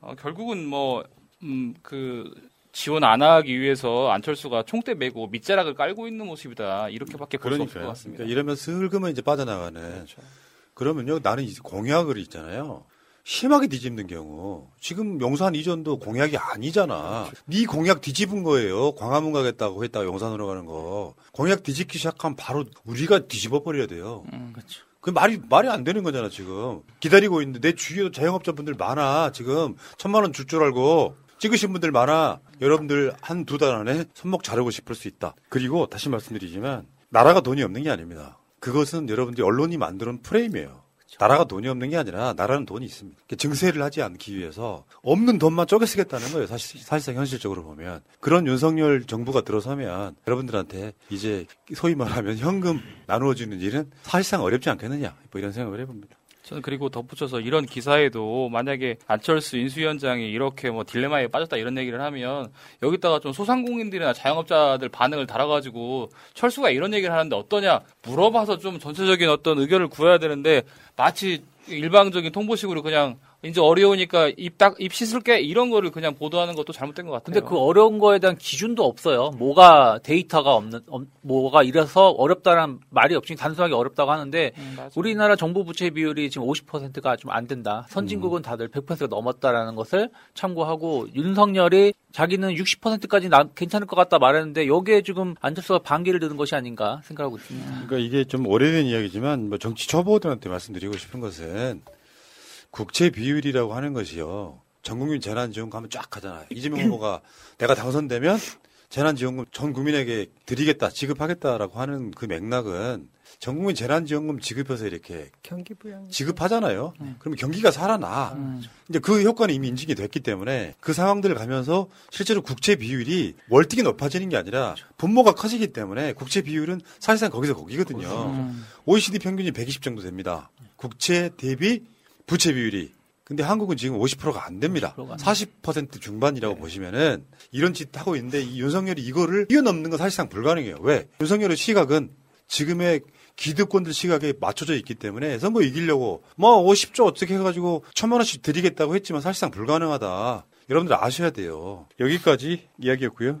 어, 결국은 뭐, 음, 그, 지원 안 하기 위해서 안철수가 총대 메고 밑자락을 깔고 있는 모습이다. 이렇게밖에 볼 수 없을 것. 같습니다. 그러니까 이러면 슬그면 이제 빠져나가는. 그러면요, 나는 이제 공약을 있잖아요. 심하게 뒤집는 경우 지금 용산 이전도 공약이 아니잖아. 네 공약 뒤집은 거예요. 광화문 가겠다고 했다가 용산으로 가는 거. 공약 뒤집기 시작하면 바로 우리가 뒤집어 버려야 돼요. 그렇죠. 그 말이 말이 안 되는 거잖아 지금. 기다리고 있는데 내 주위에도 자영업자분들 많아. 지금 천만 원 줄 줄 알고 찍으신 분들 많아. 여러분들 한 두 달 안에 손목 자르고 싶을 수 있다. 그리고 다시 말씀드리지만 나라가 돈이 없는 게 아닙니다. 그것은 여러분들이 언론이 만드는 프레임이에요. 나라가 돈이 없는 게 아니라 나라는 돈이 있습니다. 그러니까 증세를 하지 않기 위해서 없는 돈만 쪼개 쓰겠다는 거예요. 사실, 사실상 현실적으로 보면. 그런 윤석열 정부가 들어서면 여러분들한테 이제 소위 말하면 현금 나누어주는 일은 사실상 어렵지 않겠느냐. 뭐 이런 생각을 해봅니다. 저는 그리고 덧붙여서 이런 기사에도 만약에 안철수 인수위원장이 이렇게 뭐 딜레마에 빠졌다 이런 얘기를 하면 여기다가 좀 소상공인들이나 자영업자들 반응을 달아가지고 철수가 이런 얘기를 하는데 어떠냐 물어봐서 좀 전체적인 어떤 의견을 구해야 되는데 마치 일방적인 통보식으로 그냥 이제 어려우니까 입 딱 입 씻을게 이런 거를 그냥 보도하는 것도 잘못된 것 같아요. 근데 그 어려운 거에 대한 기준도 없어요. 뭐가 데이터가 없는, 없- 뭐가 이래서 어렵다는 말이 없이 단순하게 어렵다고 하는데 우리나라 정부 부채 비율이 지금 50%가 좀 안 된다. 선진국은 다들 100%가 넘었다라는 것을 참고하고 윤석열이 자기는 60%까지 나, 괜찮을 것 같다 말했는데 여기에 지금 안철수가 반기를 드는 것이 아닌가 생각하고 있습니다. 그러니까 이게 좀 오래된 이야기지만 뭐 정치 초보들한테 말씀드리고 싶은 것은 국채 비율이라고 하는 것이요. 전국민 재난지원금 하면 쫙 가잖아요. 이재명 후보가 내가 당선되면 재난지원금 전 국민에게 드리겠다, 지급하겠다라고 하는 그 맥락은 전국민 재난지원금 지급해서 이렇게 경기 부양 지급하잖아요. 그러면 경기가 살아나. 이제 그 효과는 이미 인증이 됐기 때문에 그 상황들을 가면서 실제로 국채 비율이 월등히 높아지는 게 아니라 분모가 커지기 때문에 국채 비율은 사실상 거기서 거기거든요. OECD 평균이 120 정도 됩니다. 국채 대비 부채 비율이. 근데 한국은 지금 50%가 안 됩니다. 40% 중반이라고 보시면은 이런 짓 하고 있는데 이 윤석열이 이거를 뛰어넘는 건 사실상 불가능해요. 왜? 윤석열의 시각은 지금의 기득권들 시각에 맞춰져 있기 때문에 선거 이기려고 뭐 50조 어떻게 해가지고 천만 원씩 드리겠다고 했지만 사실상 불가능하다. 여러분들 아셔야 돼요. 여기까지 이야기였고요.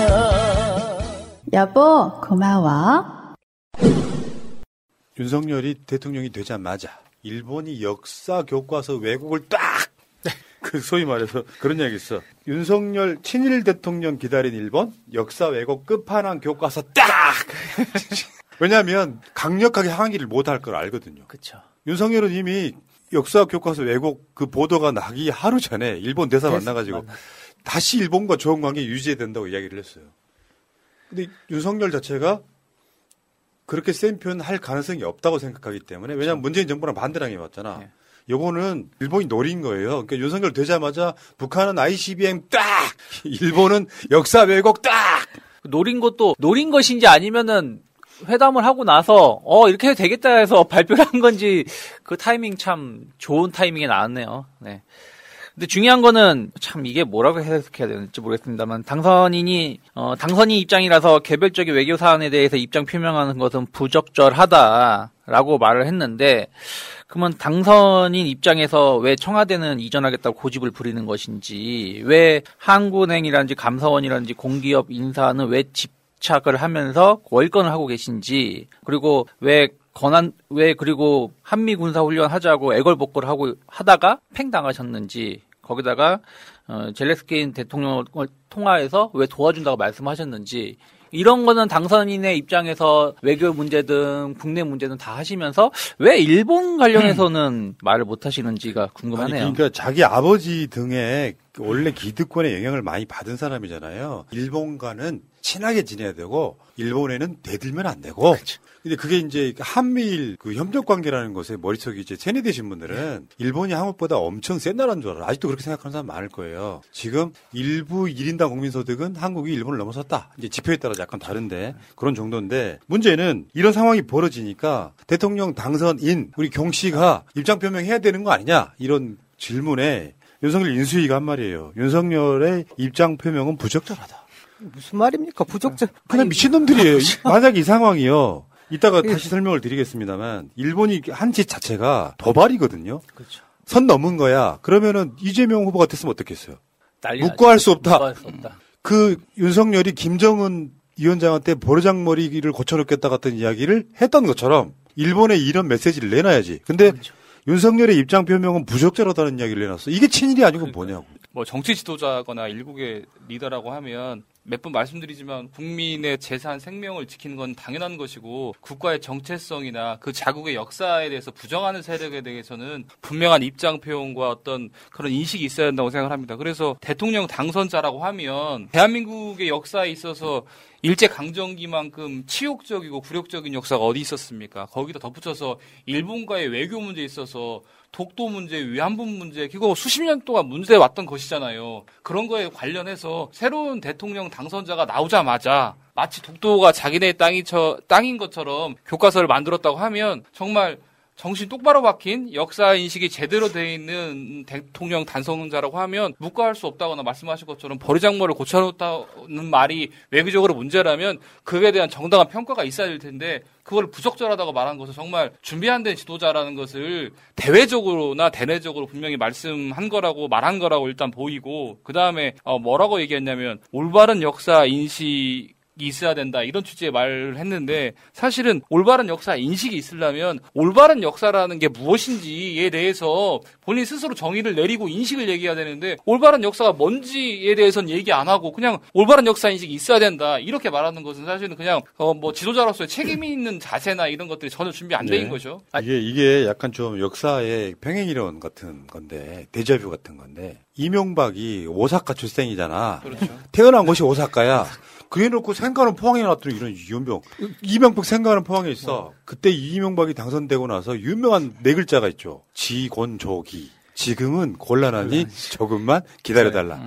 여보, 고마워. 윤석열이 대통령이 되자마자 일본이 역사 교과서 왜곡을 딱! 그 소위 말해서 그런 얘기 있어. 윤석열 친일 대통령 기다린 일본 역사 왜곡 끝판왕 교과서 딱! 왜냐하면 강력하게 항의를 못할 걸 알거든요. 그렇죠. 윤석열은 이미 역사 교과서 왜곡 그 보도가 나기 하루 전에 일본 대사 대사 만나가지고 다시 일본과 좋은 관계 유지해야 된다고 이야기를 했어요. 근데 윤석열 자체가 그렇게 센 표현 할 가능성이 없다고 생각하기 때문에 왜냐하면 문재인 정부랑 반대랑 해왔잖아. 요거는 일본이 노린 거예요. 그러니까 윤석열 되자마자 북한은 ICBM 딱! 일본은 역사 왜곡 딱! 노린 것도 노린 것인지 아니면은 회담을 하고 나서 어 이렇게 해도 되겠다 해서 발표를 한 건지 그 타이밍 참 좋은 타이밍에 나왔네요. 네. 근데 중요한 거는 참 이게 뭐라고 해석해야 되는지 모르겠습니다만 당선인이 어 당선인 입장이라서 개별적인 외교 사안에 대해서 입장 표명하는 것은 부적절하다라고 말을 했는데 그러면 당선인 입장에서 왜 청와대는 이전하겠다고 고집을 부리는 것인지 왜 한국은행이라든지 감사원이라든지 공기업 인사는 왜 집착을 하면서 월권을 하고 계신지 그리고 왜 권한 왜 그리고 한미 군사 훈련 하자고 애걸복걸 하고 하다가 팽 당하셨는지 거기다가 어, 젤레스킨 대통령을 통화해서 왜 도와준다고 말씀하셨는지 이런 거는 당선인의 입장에서 외교 문제든 국내 문제든 다 하시면서 왜 일본 관련해서는 말을 못 하시는지가 아니, 궁금하네요. 그러니까 자기 아버지 등에 원래 기득권의 영향을 많이 받은 사람이잖아요. 일본과는 친하게 지내야 되고 일본에는 대들면 안 되고. 근데 그게 이제 한미일 그 협력 관계라는 것에 머릿속에 이제 세뇌되신 분들은 일본이 한국보다 엄청 센 나라인 줄 알아요. 아직도 그렇게 생각하는 사람 많을 거예요. 지금 일부 1인당 국민소득은 한국이 일본을 넘어섰다. 이제 지표에 따라 약간 다른데 그런 정도인데 문제는 이런 상황이 벌어지니까 대통령 당선인 우리 경 씨가 입장 표명해야 되는 거 아니냐 이런 질문에 윤석열 인수위가 한 말이에요. 윤석열의 입장 표명은 부적절하다. 무슨 말입니까? 부적절. 그냥 미친놈들이에요. 이- 만약 이 상황이요. 이따가 다시 설명을 드리겠습니다만 일본이 한 짓 자체가 도발이거든요. 그렇죠. 선 넘은 거야. 그러면은 이재명 후보 같았으면 어떻겠어요? 난리 묵고 할 수. 없다. 묵고 할수 없다. 그 윤석열이 김정은 위원장한테 버르장머리를 고쳐놓겠다 같은 이야기를 했던 것처럼 일본에 이런 메시지를 내놔야지. 근데 그렇죠. 윤석열의 입장 표명은 부적절하다는 이야기를 내놨어. 이게 친일이 아니고 뭐냐고. 뭐 정치 지도자거나 일국의 리더라고 하면 몇 번 말씀드리지만 국민의 재산 생명을 지키는 건 당연한 것이고 국가의 정체성이나 그 자국의 역사에 대해서 부정하는 세력에 대해서는 분명한 입장 표현과 어떤 그런 인식이 있어야 된다고 생각을 합니다. 그래서 대통령 당선자라고 하면 대한민국의 역사에 있어서 일제 강점기만큼 치욕적이고 굴욕적인 역사가 어디 있었습니까? 거기다 덧붙여서 일본과의 외교 문제에 있어서 독도 문제, 위안부 문제, 그거 수십 년 동안 문제해 왔던 것이잖아요. 그런 거에 관련해서 새로운 대통령 당선자가 나오자마자 마치 독도가 자기네 땅이 저, 땅인 것처럼 교과서를 만들었다고 하면 정말 정신 똑바로 박힌 역사 인식이 제대로 돼 있는 대통령 단성자라고 하면 묵과할 수 없다거나 말씀하신 것처럼 버리장머를 고쳐놓다는 말이 외교적으로 문제라면 그에 대한 정당한 평가가 있어야 될 텐데 그걸 부적절하다고 말한 것은 정말 준비 안 된 지도자라는 것을 대외적으로나 대내적으로 분명히 말씀한 거라고 말한 거라고 일단 보이고 그 다음에 어 뭐라고 얘기했냐면 올바른 역사 인식 있어야 된다 이런 취지의 말을 했는데 사실은 올바른 역사 인식이 있으려면 올바른 역사라는 게 무엇인지에 대해서 본인 스스로 정의를 내리고 인식을 얘기해야 되는데 올바른 역사가 뭔지에 대해서는 얘기 안 하고 그냥 올바른 역사 인식이 있어야 된다 이렇게 말하는 것은 사실은 그냥 어 뭐 지도자로서의 책임이 있는 자세나 이런 것들이 전혀 준비 안된 네. 거죠. 이게 이게 약간 좀 역사의 평행 이론 같은 건데 데자뷰 같은 건데 이명박이 오사카 출생이잖아. 그렇죠. 태어난 곳이 오사카야. 그래놓고 생가는 포항에 놨더니 이런 이연병. 이명박 생가는 포항에 있어. 그때 이명박이 당선되고 나서 유명한 네 글자가 있죠. 지곤조기. 지금은 곤란하니 조금만 기다려달라.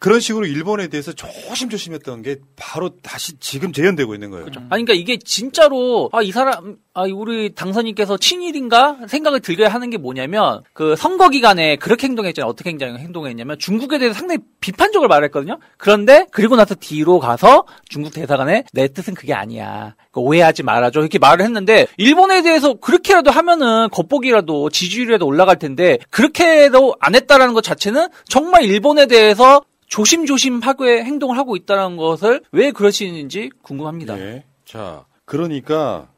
그런 식으로 일본에 대해서 조심조심했던 게 바로 다시 지금 재현되고 있는 거예요. 아니, 그러니까 이게 진짜로, 아, 이 사람, 아, 우리 당선인께서 친일인가? 생각을 들게 하는 게 뭐냐면, 그 선거 기간에 그렇게 행동했잖아요. 어떻게 행동- 행동했냐면, 중국에 대해서 상당히 비판적으로 말했거든요? 그런데, 그리고 나서 뒤로 가서 중국 대사관에 내 뜻은 그게 아니야. 오해하지 말아줘. 이렇게 말을 했는데, 일본에 대해서 그렇게라도 하면은 겉보기라도 지지율이라도 올라갈 텐데, 그렇게도 안 했다라는 것 자체는 정말 일본에 대해서 조심조심하게 행동을 하고 있다는 것을 왜 그러시는지 궁금합니다. 예. 자, 그러니까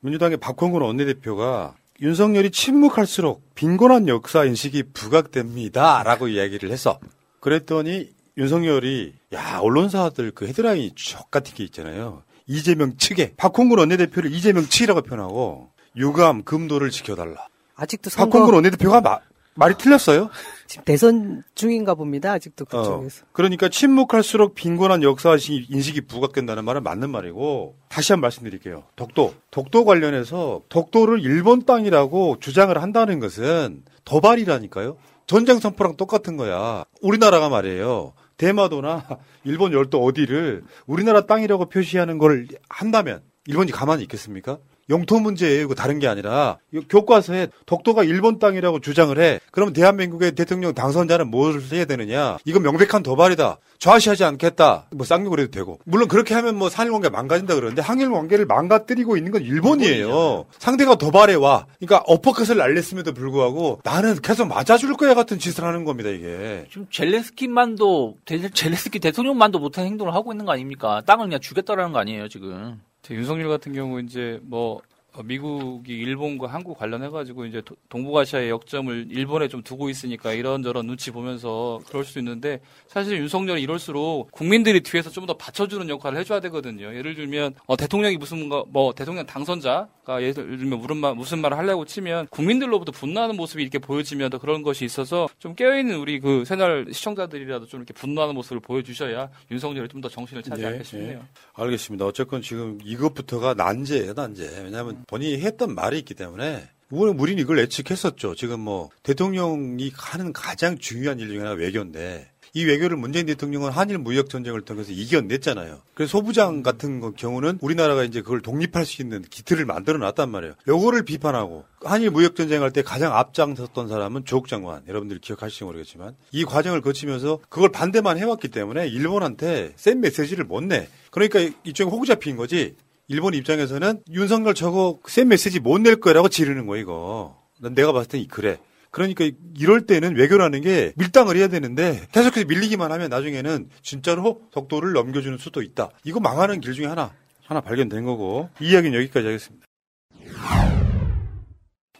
민주당의 박홍근 원내대표가 윤석열이 침묵할수록 빈곤한 역사 인식이 부각됩니다라고 이야기를 했어. 그랬더니 윤석열이 야 언론사들 그 헤드라인 적 같은 게 있잖아요. 이재명 측에 박홍근 원내대표를 이재명 측이라고 표현하고 유감 금도를 지켜달라. 아직도 선거 박홍근 원내대표가 마- 말이 틀렸어요? 지금 대선 중인가 봅니다. 아직도 어, 그쪽에서. 그러니까 침묵할수록 빈곤한 역사 인식이 부각된다는 말은 맞는 말이고 다시 한 번 말씀드릴게요. 독도. 독도 관련해서 독도를 일본 땅이라고 주장을 한다는 것은 도발이라니까요. 전쟁 선포랑 똑같은 거야. 우리나라가 말이에요. 대마도나 일본 열도 어디를 우리나라 땅이라고 표시하는 걸 한다면 일본이 가만히 있겠습니까? 영토 문제예요. 이거 다른 게 아니라 이 교과서에 독도가 일본 땅이라고 주장을 해. 그러면 대한민국의 대통령 당선자는 무엇을 해야 되느냐? 이건 명백한 도발이다. 좌시하지 않겠다. 뭐 쌍욕을 해도 되고. 물론 그렇게 하면 뭐 한일 관계 망가진다 그러는데 한일 관계를 망가뜨리고 있는 건 일본이에요. 상대가 도발해 와. 그러니까 어퍼컷을 날렸음에도 불구하고 나는 계속 맞아줄 거야 같은 짓을 하는 겁니다 이게. 지금 젤렌스키만도 델- 젤렌스키 대통령만도 못한 행동을 하고 있는 거 아닙니까? 땅을 그냥 주겠다라는 거 아니에요 지금? 제 윤석열 같은 경우 이제 뭐 어, 미국이 일본과 한국 관련해 가지고 이제 도- 동북아시아의 역점을 일본에 좀 두고 있으니까 이런저런 눈치 보면서 그럴 수 있는데 사실 윤석열이 이럴수록 국민들이 뒤에서 좀 더 받쳐주는 역할을 해줘야 되거든요. 예를 들면 어, 대통령이 무슨 거- 뭐 대통령 당선자가 예를 들면 무슨 말 무슨 말을 하려고 치면 국민들로부터 분노하는 모습이 이렇게 보여지면 더 그런 것이 있어서 좀 깨어있는 우리 그 새날 시청자들이라도 좀 이렇게 분노하는 모습을 보여주셔야 윤석열이 좀 더 정신을 차지 예, 않을까 싶네요. 예. 알겠습니다. 어쨌건 지금 이것부터가 난제예요, 난제. 왜냐하면 본인이 했던 말이 있기 때문에 우리는 이걸 예측했었죠. 지금 뭐 대통령이 하는 가장 중요한 일 중에 하나가 외교인데 이 외교를 문재인 대통령은 한일 무역 전쟁을 통해서 이겨냈잖아요. 그래서 소부장 같은 거 경우는 우리나라가 이제 그걸 독립할 수 있는 기틀을 만들어 놨단 말이에요. 요거를 비판하고 한일 무역 전쟁할 때 가장 앞장섰던 사람은 조국 장관. 여러분들 기억하실지 모르겠지만 이 과정을 거치면서 그걸 반대만 해왔기 때문에 일본한테 센 메시지를 못 내. 그러니까 이쪽에 호구 잡힌 거지. 일본 입장에서는 윤석열 저거 센 메시지 못 낼 거라고 지르는 거 이거. 난 내가 봤을 땐 그래. 그러니까 이럴 때는 외교라는 게 밀당을 해야 되는데 계속해서 밀리기만 하면 나중에는 진짜로 독도를 넘겨주는 수도 있다. 이거 망하는 길 중에 하나 하나 발견된 거고 이 이야기는 여기까지 하겠습니다.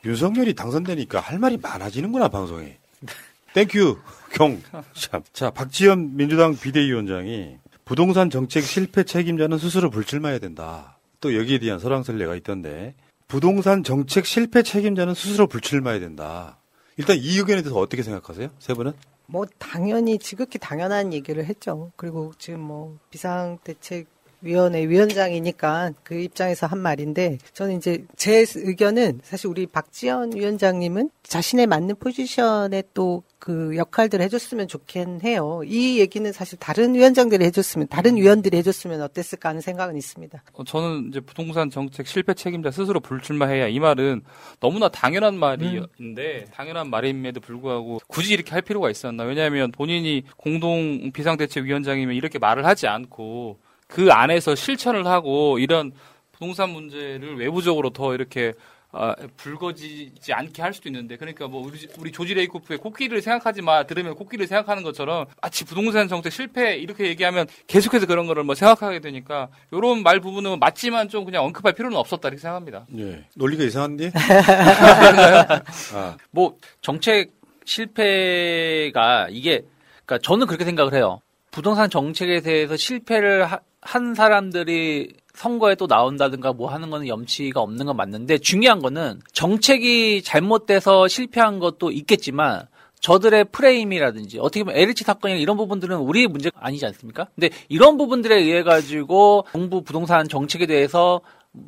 윤석열이 당선되니까 할 말이 많아지는구나 방송에. Thank you 경. 참. 자 박지원 민주당 비대위원장이 부동산 정책 실패 책임자는 스스로 불출마해야 된다. 또 여기에 대한 설왕설래가 있던데 부동산 정책 실패 책임자는 스스로 불출마해야 된다. 일단 이 의견에 대해서 어떻게 생각하세요? 세 분은? 뭐 당연히 지극히 당연한 얘기를 했죠. 그리고 지금 뭐 비상 대책 위원회 위원장이니까 그 입장에서 한 말인데 저는 이제 제 의견은 사실 우리 박지원 위원장님은 자신의 맞는 포지션에 또 그 역할들을 해줬으면 좋긴 해요. 이 얘기는 사실 다른 위원장들이 해줬으면 다른 위원들이 해줬으면 어땠을까 하는 생각은 있습니다. 어, 저는 이제 부동산 정책 실패 책임자 스스로 불출마해야 이 말은 너무나 당연한 말인데 당연한 말임에도 불구하고 굳이 이렇게 할 필요가 있었나? 왜냐하면 본인이 공동 비상대책위원장이면 이렇게 말을 하지 않고 그 안에서 실천을 하고 이런 부동산 문제를 외부적으로 더 이렇게 아, 불거지지 않게 할 수도 있는데 그러니까 뭐 우리, 우리 조지 레이코프의 코끼리를 생각하지 마 들으면 코끼리를 생각하는 것처럼 마치 부동산 정책 실패 이렇게 얘기하면 계속해서 그런 거를 뭐 생각하게 되니까 이런 말 부분은 맞지만 좀 그냥 언급할 필요는 없었다 이렇게 생각합니다. 예. 논리가 이상한데? 아. 뭐 정책 실패가 이게 그러니까 저는 그렇게 생각을 해요. 부동산 정책에 대해서 실패를 하, 한 사람들이 선거에 또 나온다든가 뭐 하는 거는 염치가 없는 건 맞는데 중요한 거는 정책이 잘못돼서 실패한 것도 있겠지만 저들의 프레임이라든지 어떻게 보면 LH 사건이나 이런 부분들은 우리의 문제가 아니지 않습니까? 근데 이런 부분들에 의해 가지고 정부 부동산 정책에 대해서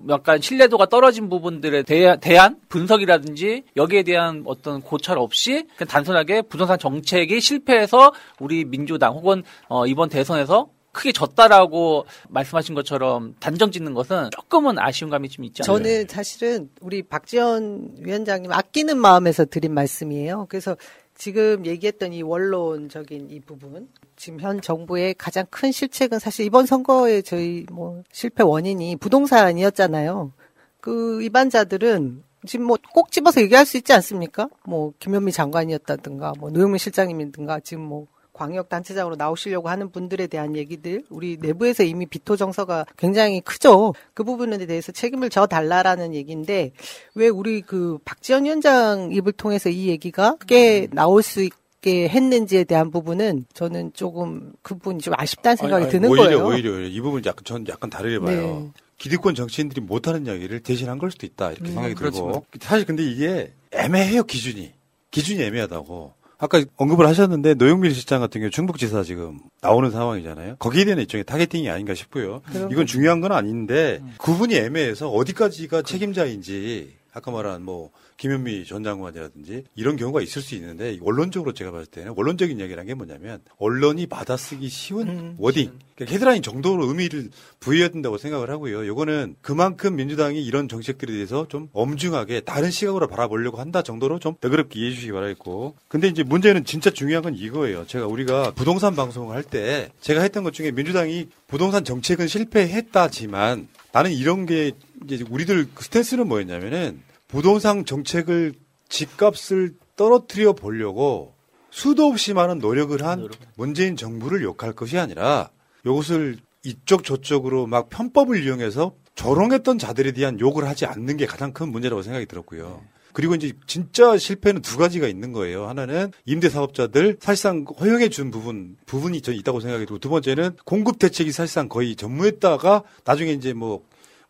약간 신뢰도가 떨어진 부분들에 대한 분석이라든지 여기에 대한 어떤 고찰 없이 그냥 단순하게 부동산 정책이 실패해서 우리 민주당 혹은 어 이번 대선에서 크게 졌다라고 말씀하신 것처럼 단정 짓는 것은 조금은 아쉬운 감이 좀 있지 않나요? 저는 사실은 우리 박지원 위원장님 아끼는 마음에서 드린 말씀이에요. 그래서 지금 얘기했던 이 원론적인 이 부분, 지금 현 정부의 가장 큰 실책은 사실 이번 선거의 저희 뭐 실패 원인이 부동산이었잖아요. 그 입안자들은 지금 뭐 꼭 집어서 얘기할 수 있지 않습니까? 뭐 김현미 장관이었다든가 뭐 노영민 실장님이든가 지금 뭐 광역 단체장으로 나오시려고 하는 분들에 대한 얘기들 우리 내부에서 이미 비토 정서가 굉장히 크죠. 그 부분에 대해서 책임을 져 달라라는 얘기인데 왜 우리 그 박지원 위원장 입을 통해서 이 얘기가 크게 나올 수 있게 했는지에 대한 부분은 저는 조금 그 부분이 좀 아쉽다는 생각이 아니, 아니, 드는 오히려, 거예요. 오히려 이 부분 약간 전 약간 다르게 봐요. 네. 기득권 정치인들이 못하는 이야기를 대신한 걸 수도 있다 이렇게 음, 생각이 그렇지만. 들고 사실 근데 이게 애매해요 기준이 기준이 애매하다고 아까 언급을 하셨는데 노영민 실장 같은 경우 충북지사 지금 나오는 상황이잖아요. 거기에 대한 일종의 targeting이 아닌가 싶고요. 이건. 중요한 건 아닌데 구분이 애매해서 어디까지가 책임자인지 아까 말한 뭐 김현미 전 장관이라든지 이런 경우가 있을 수 있는데 원론적으로 제가 봤을 때는 원론적인 이야기라는 게 뭐냐면 언론이 받아쓰기 쉬운 wording 그러니까 헤드라인 정도로 의미를 부여해야 된다고 생각을 하고요. 이거는 그만큼 민주당이 이런 정책들에 대해서 좀 엄중하게 다른 시각으로 바라보려고 한다 정도로 좀 너그럽게 이해해 주시기 바라겠고 근데 이제 문제는 진짜 중요한 건 이거예요. 제가 우리가 부동산 방송을 할 때 제가 했던 것 중에 민주당이 부동산 정책은 실패했다지만 나는 이런 게 이제 우리들 그 스탠스는 뭐였냐면은 부동산 정책을 집값을 떨어뜨려 보려고 수도 없이 많은 노력을 한 문재인 정부를 욕할 것이 아니라 이것을 이쪽 저쪽으로 막 편법을 이용해서 조롱했던 자들에 대한 욕을 하지 않는 게 가장 큰 문제라고 생각이 들었고요. 그리고 이제 진짜 실패는 두 가지가 있는 거예요. 하나는 임대 사업자들 사실상 허용해 준 부분 부분이 저 있다고 생각이 들고 두 번째는 공급 대책이 사실상 거의 전무했다가 나중에 이제 뭐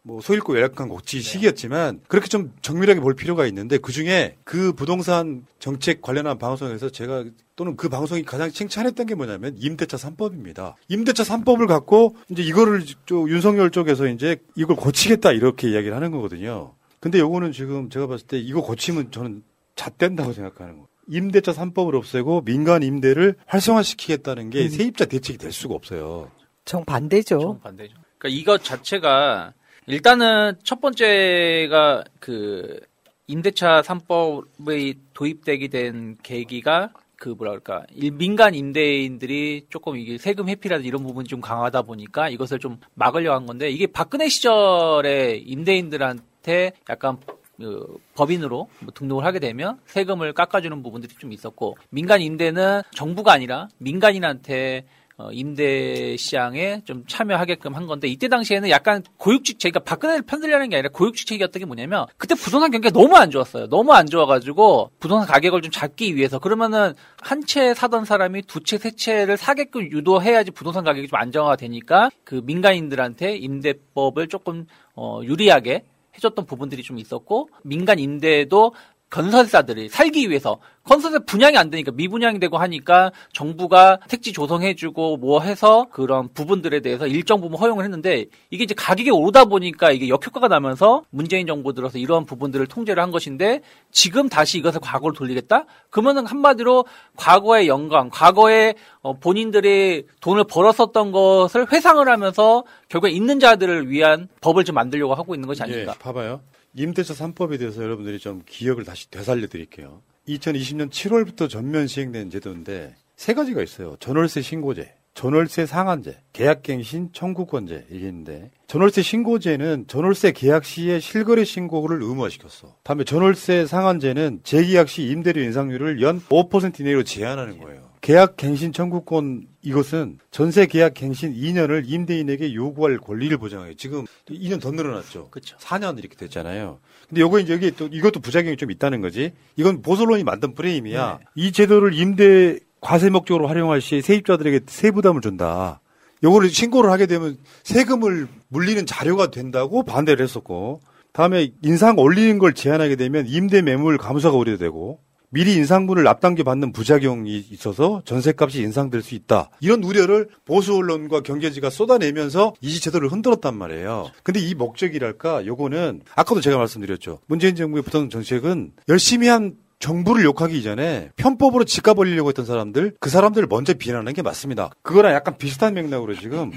뭐 소일고 열악한 고치 시기였지만 그렇게 좀 정밀하게 볼 필요가 있는데 그 중에 그 부동산 정책 관련한 방송에서 제가 또는 그 방송이 가장 칭찬했던 게 뭐냐면 임대차 3법입니다. 임대차 3법을 갖고 이제 이거를 저 윤석열 쪽에서 이제 이걸 고치겠다 이렇게 이야기를 하는 거거든요. 근데 요거는 지금 제가 봤을 때 이거 고치면 저는 잣된다고 생각하는 거. 임대차 3법을 없애고 민간 임대를 활성화시키겠다는 게 세입자 대책이 될 수가 없어요. 정반대죠. 정반대죠. 그러니까 이것 자체가 일단은 첫 번째가 그 임대차 3법이 도입되게 된 계기가 그 뭐라 그럴까? 일- 민간 임대인들이 조금 이게 세금 회피라든지 이런 부분이 좀 강하다 보니까 이것을 좀 막으려고 한 건데 이게 박근혜 시절에 임대인들한테 약간 그 법인으로 뭐 등록을 하게 되면 세금을 깎아주는 부분들이 좀 있었고 민간 임대는 정부가 아니라 민간인한테 어, 임대 시장에 좀 참여하게끔 한 건데 이때 당시에는 약간 고육지책, 그러니까 박근혜를 편들려는 게 아니라 고육지책이었던 게 뭐냐면 그때 부동산 경기가 너무 안 좋았어요. 너무 안 좋아가지고 부동산 가격을 좀 잡기 위해서 그러면은 한 채 사던 사람이 두 채, 세 채를 사게끔 유도해야지 부동산 가격이 좀 안정화가 되니까 그 민간인들한테 임대법을 조금 어, 유리하게 해줬던 부분들이 좀 있었고 민간 임대도 건설사들이 살기 위해서 건설사 분양이 안 되니까 미분양이 되고 하니까 정부가 택지 조성해주고 뭐 해서 그런 부분들에 대해서 일정 부분 허용을 했는데 이게 이제 가격이 오르다 보니까 이게 역효과가 나면서 문재인 정부 들어서 이러한 부분들을 통제를 한 것인데 지금 다시 이것을 과거로 돌리겠다? 그러면은 한마디로 과거의 영광, 과거에 어, 본인들이 돈을 벌었었던 것을 회상을 하면서 결국에 있는 자들을 위한 법을 좀 만들려고 하고 있는 것이 아닌가. 예, 봐봐요. 임대차 3법에 대해서 여러분들이 좀 기억을 다시 되살려 드릴게요. 2020년 7월부터 전면 시행된 제도인데 세 가지가 있어요. 전월세 신고제, 전월세 상한제, 계약갱신 청구권제 이게 있는데 전월세 신고제는 전월세 계약 시에 실거래 신고를 의무화시켰어. 다음에 전월세 상한제는 재계약 시 임대료 인상률을 연 5% 이내로 제한하는 거예요. 계약 갱신 청구권 이것은 전세 계약 갱신 2년을 임대인에게 요구할 권리를 보장해요. 지금 2년 더 늘어났죠. 그렇죠. 4년 이렇게 됐잖아요. 근데 요거 이제 여기 또 이것도 부작용이 좀 있다는 거지. 이건 보솔론이 만든 프레임이야. 이 제도를 임대 과세 목적으로 활용할 시 세입자들에게 세부담을 준다. 요거를 신고를 하게 되면 세금을 물리는 자료가 된다고 반대를 했었고 다음에 인상 올리는 걸 제한하게 되면 임대 매물 감소가 우려되고 미리 인상분을 앞당겨 받는 부작용이 있어서 전세값이 인상될 수 있다. 이런 우려를 보수 언론과 경제지가 쏟아내면서 이 제도를 흔들었단 말이에요. 근데 이 목적이랄까 요거는 아까도 제가 말씀드렸죠. 문재인 정부의 부동산 정책은 열심히 한 정부를 욕하기 이전에 편법으로 집값 올리려고 했던 사람들 그 사람들을 먼저 비난하는 게 맞습니다. 그거랑 약간 비슷한 맥락으로 지금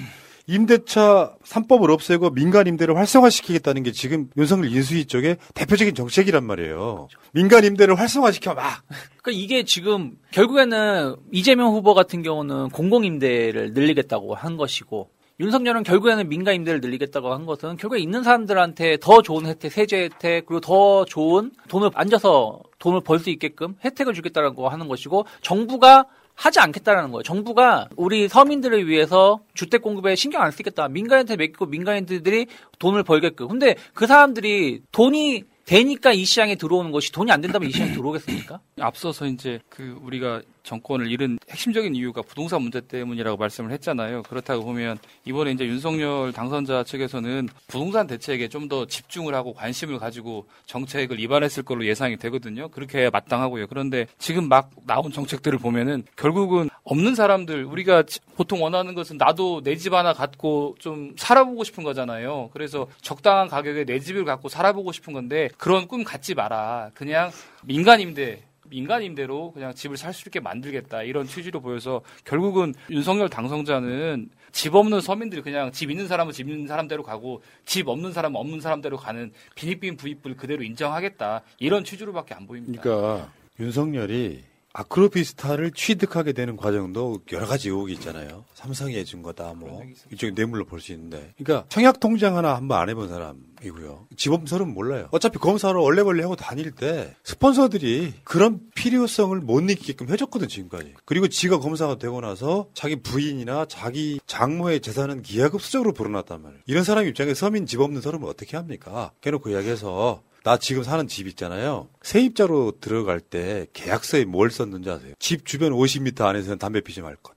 임대차 3법을 없애고 민간 임대를 활성화시키겠다는 게 지금 윤석열 인수위 쪽의 대표적인 정책이란 말이에요. 민간 임대를 활성화시켜 막. 그러니까 이게 지금 결국에는 이재명 후보 같은 경우는 공공 임대를 늘리겠다고 한 것이고 윤석열은 결국에는 민간 임대를 늘리겠다고 한 것은 결국에 있는 사람들한테 더 좋은 혜택, 세제 혜택, 그리고 더 좋은 돈을 앉아서 돈을 벌 수 있게끔 혜택을 주겠다라고 하는 것이고 정부가 하지 않겠다라는 거예요. 정부가 우리 서민들을 위해서 주택 공급에 신경 안 쓰겠다. 민간한테 맡기고 민간인들이 돈을 벌게끔. 근데 그 사람들이 돈이 되니까 이 시장에 들어오는 것이 돈이 안 된다면 이 시장에 들어오겠습니까? 앞서서 이제 그 우리가 정권을 잃은 핵심적인 이유가 부동산 문제 때문이라고 말씀을 했잖아요. 그렇다고 보면 이번에 이제 윤석열 당선자 측에서는 부동산 대책에 좀 더 집중을 하고 관심을 가지고 정책을 입안했을 걸로 예상이 되거든요. 그렇게 해야 마땅하고요. 그런데 지금 막 나온 정책들을 보면은 결국은 없는 사람들 우리가 보통 원하는 것은 나도 내 집 하나 갖고 좀 살아보고 싶은 거잖아요. 그래서 적당한 가격에 내 집을 갖고 살아보고 싶은 건데 그런 꿈 갖지 마라. 그냥 민간 임대 민간 임대로 그냥 집을 살 수 있게 만들겠다 이런 취지로 보여서 결국은 윤석열 당선자는 집 없는 서민들이 그냥 집 있는 사람은 집 있는 사람대로 가고 집 없는 사람은 없는 사람대로 가는 빈익빈 부익부를 그대로 인정하겠다 이런 취지로밖에 안 보입니다. 그러니까 윤석열이 아크로비스타를 취득하게 되는 과정도 여러 가지 의혹이 있잖아요. 삼성이 해준 거다, 뭐 이쪽에 뇌물로 볼 수 있는데. 그러니까 청약 통장 하나 한번 안 해본 사람이고요. 집업설은 몰라요. 어차피 검사로 얼레벌레 하고 다닐 때 스폰서들이 그런 필요성을 못 느끼게끔 해줬거든 지금까지. 그리고 지가 검사가 되고 나서 자기 부인이나 자기 장모의 재산은 기하급수적으로 불어났단 말이에요. 이런 사람 입장에 서민 집 없는 사람은 어떻게 합니까? 깨놓고 이야기해서 나 지금 사는 집 있잖아요. 세입자로 들어갈 때 계약서에 뭘 썼는지 아세요? 집 주변 50m 안에서는 담배 피지 말 것.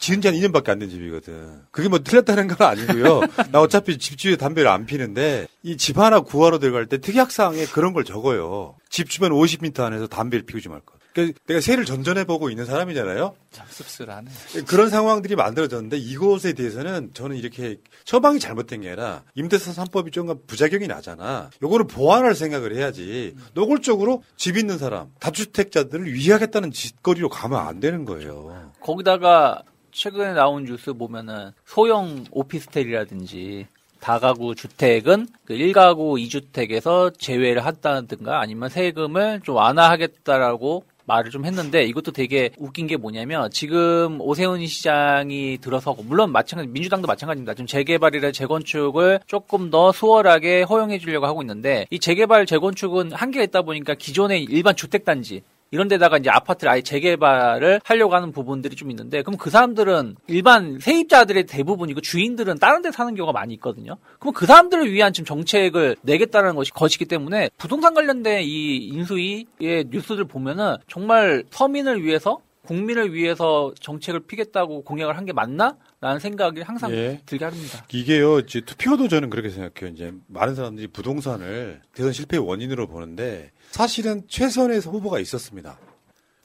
지은 지 한 2년밖에 안 된 집이거든. 그게 뭐 틀렸다는 건 아니고요. 나 어차피 집주위에 담배를 안 피는데 이 집 하나 구하러 들어갈 때 특약사항에 그런 걸 적어요. 집 주변 50m 안에서 담배를 피우지 말 것. 그러니까 내가 세를 전전해 보고 있는 사람이잖아요. 참 씁쓸하네. 그런 상황들이 만들어졌는데 이것에 대해서는 저는 이렇게 처방이 잘못된 게 아니라 임대차 3법이 좀 부작용이 나잖아. 요거를 보완할 생각을 해야지. 노골적으로 집 있는 사람, 다주택자들을 위하겠다는 짓거리로 가면 안 되는 거예요. 거기다가 최근에 나온 뉴스 보면은 소형 오피스텔이라든지 다가구 주택은 그 1가구 2주택에서 제외를 한다든가 아니면 세금을 좀 완화하겠다라고 말을 좀 했는데 이것도 되게 웃긴 게 뭐냐면 지금 오세훈 시장이 들어서고 물론 마찬가지 민주당도 마찬가지입니다. 지금 재개발이나 재건축을 조금 더 수월하게 허용해 주려고 하고 있는데 이 재개발 재건축은 한계가 있다 보니까 기존의 일반 주택 단지 이런 데다가 이제 아파트를 아예 재개발을 하려고 하는 부분들이 좀 있는데 그럼 그 사람들은 일반 세입자들의 대부분이고 주인들은 다른 데 사는 경우가 많이 있거든요. 그럼 그 사람들을 위한 지금 정책을 내겠다는 것이 것이기 때문에 부동산 관련된 이 인수위의 뉴스들 보면은 정말 서민을 위해서 국민을 위해서 정책을 피겠다고 공약을 한 게 맞나? 라는 생각이 항상 예. 들게 합니다. 이게요, 이제 투표도 저는 그렇게 생각해요. 이제 많은 사람들이 부동산을 대선 실패의 원인으로 보는데 사실은 최선의 후보가 있었습니다.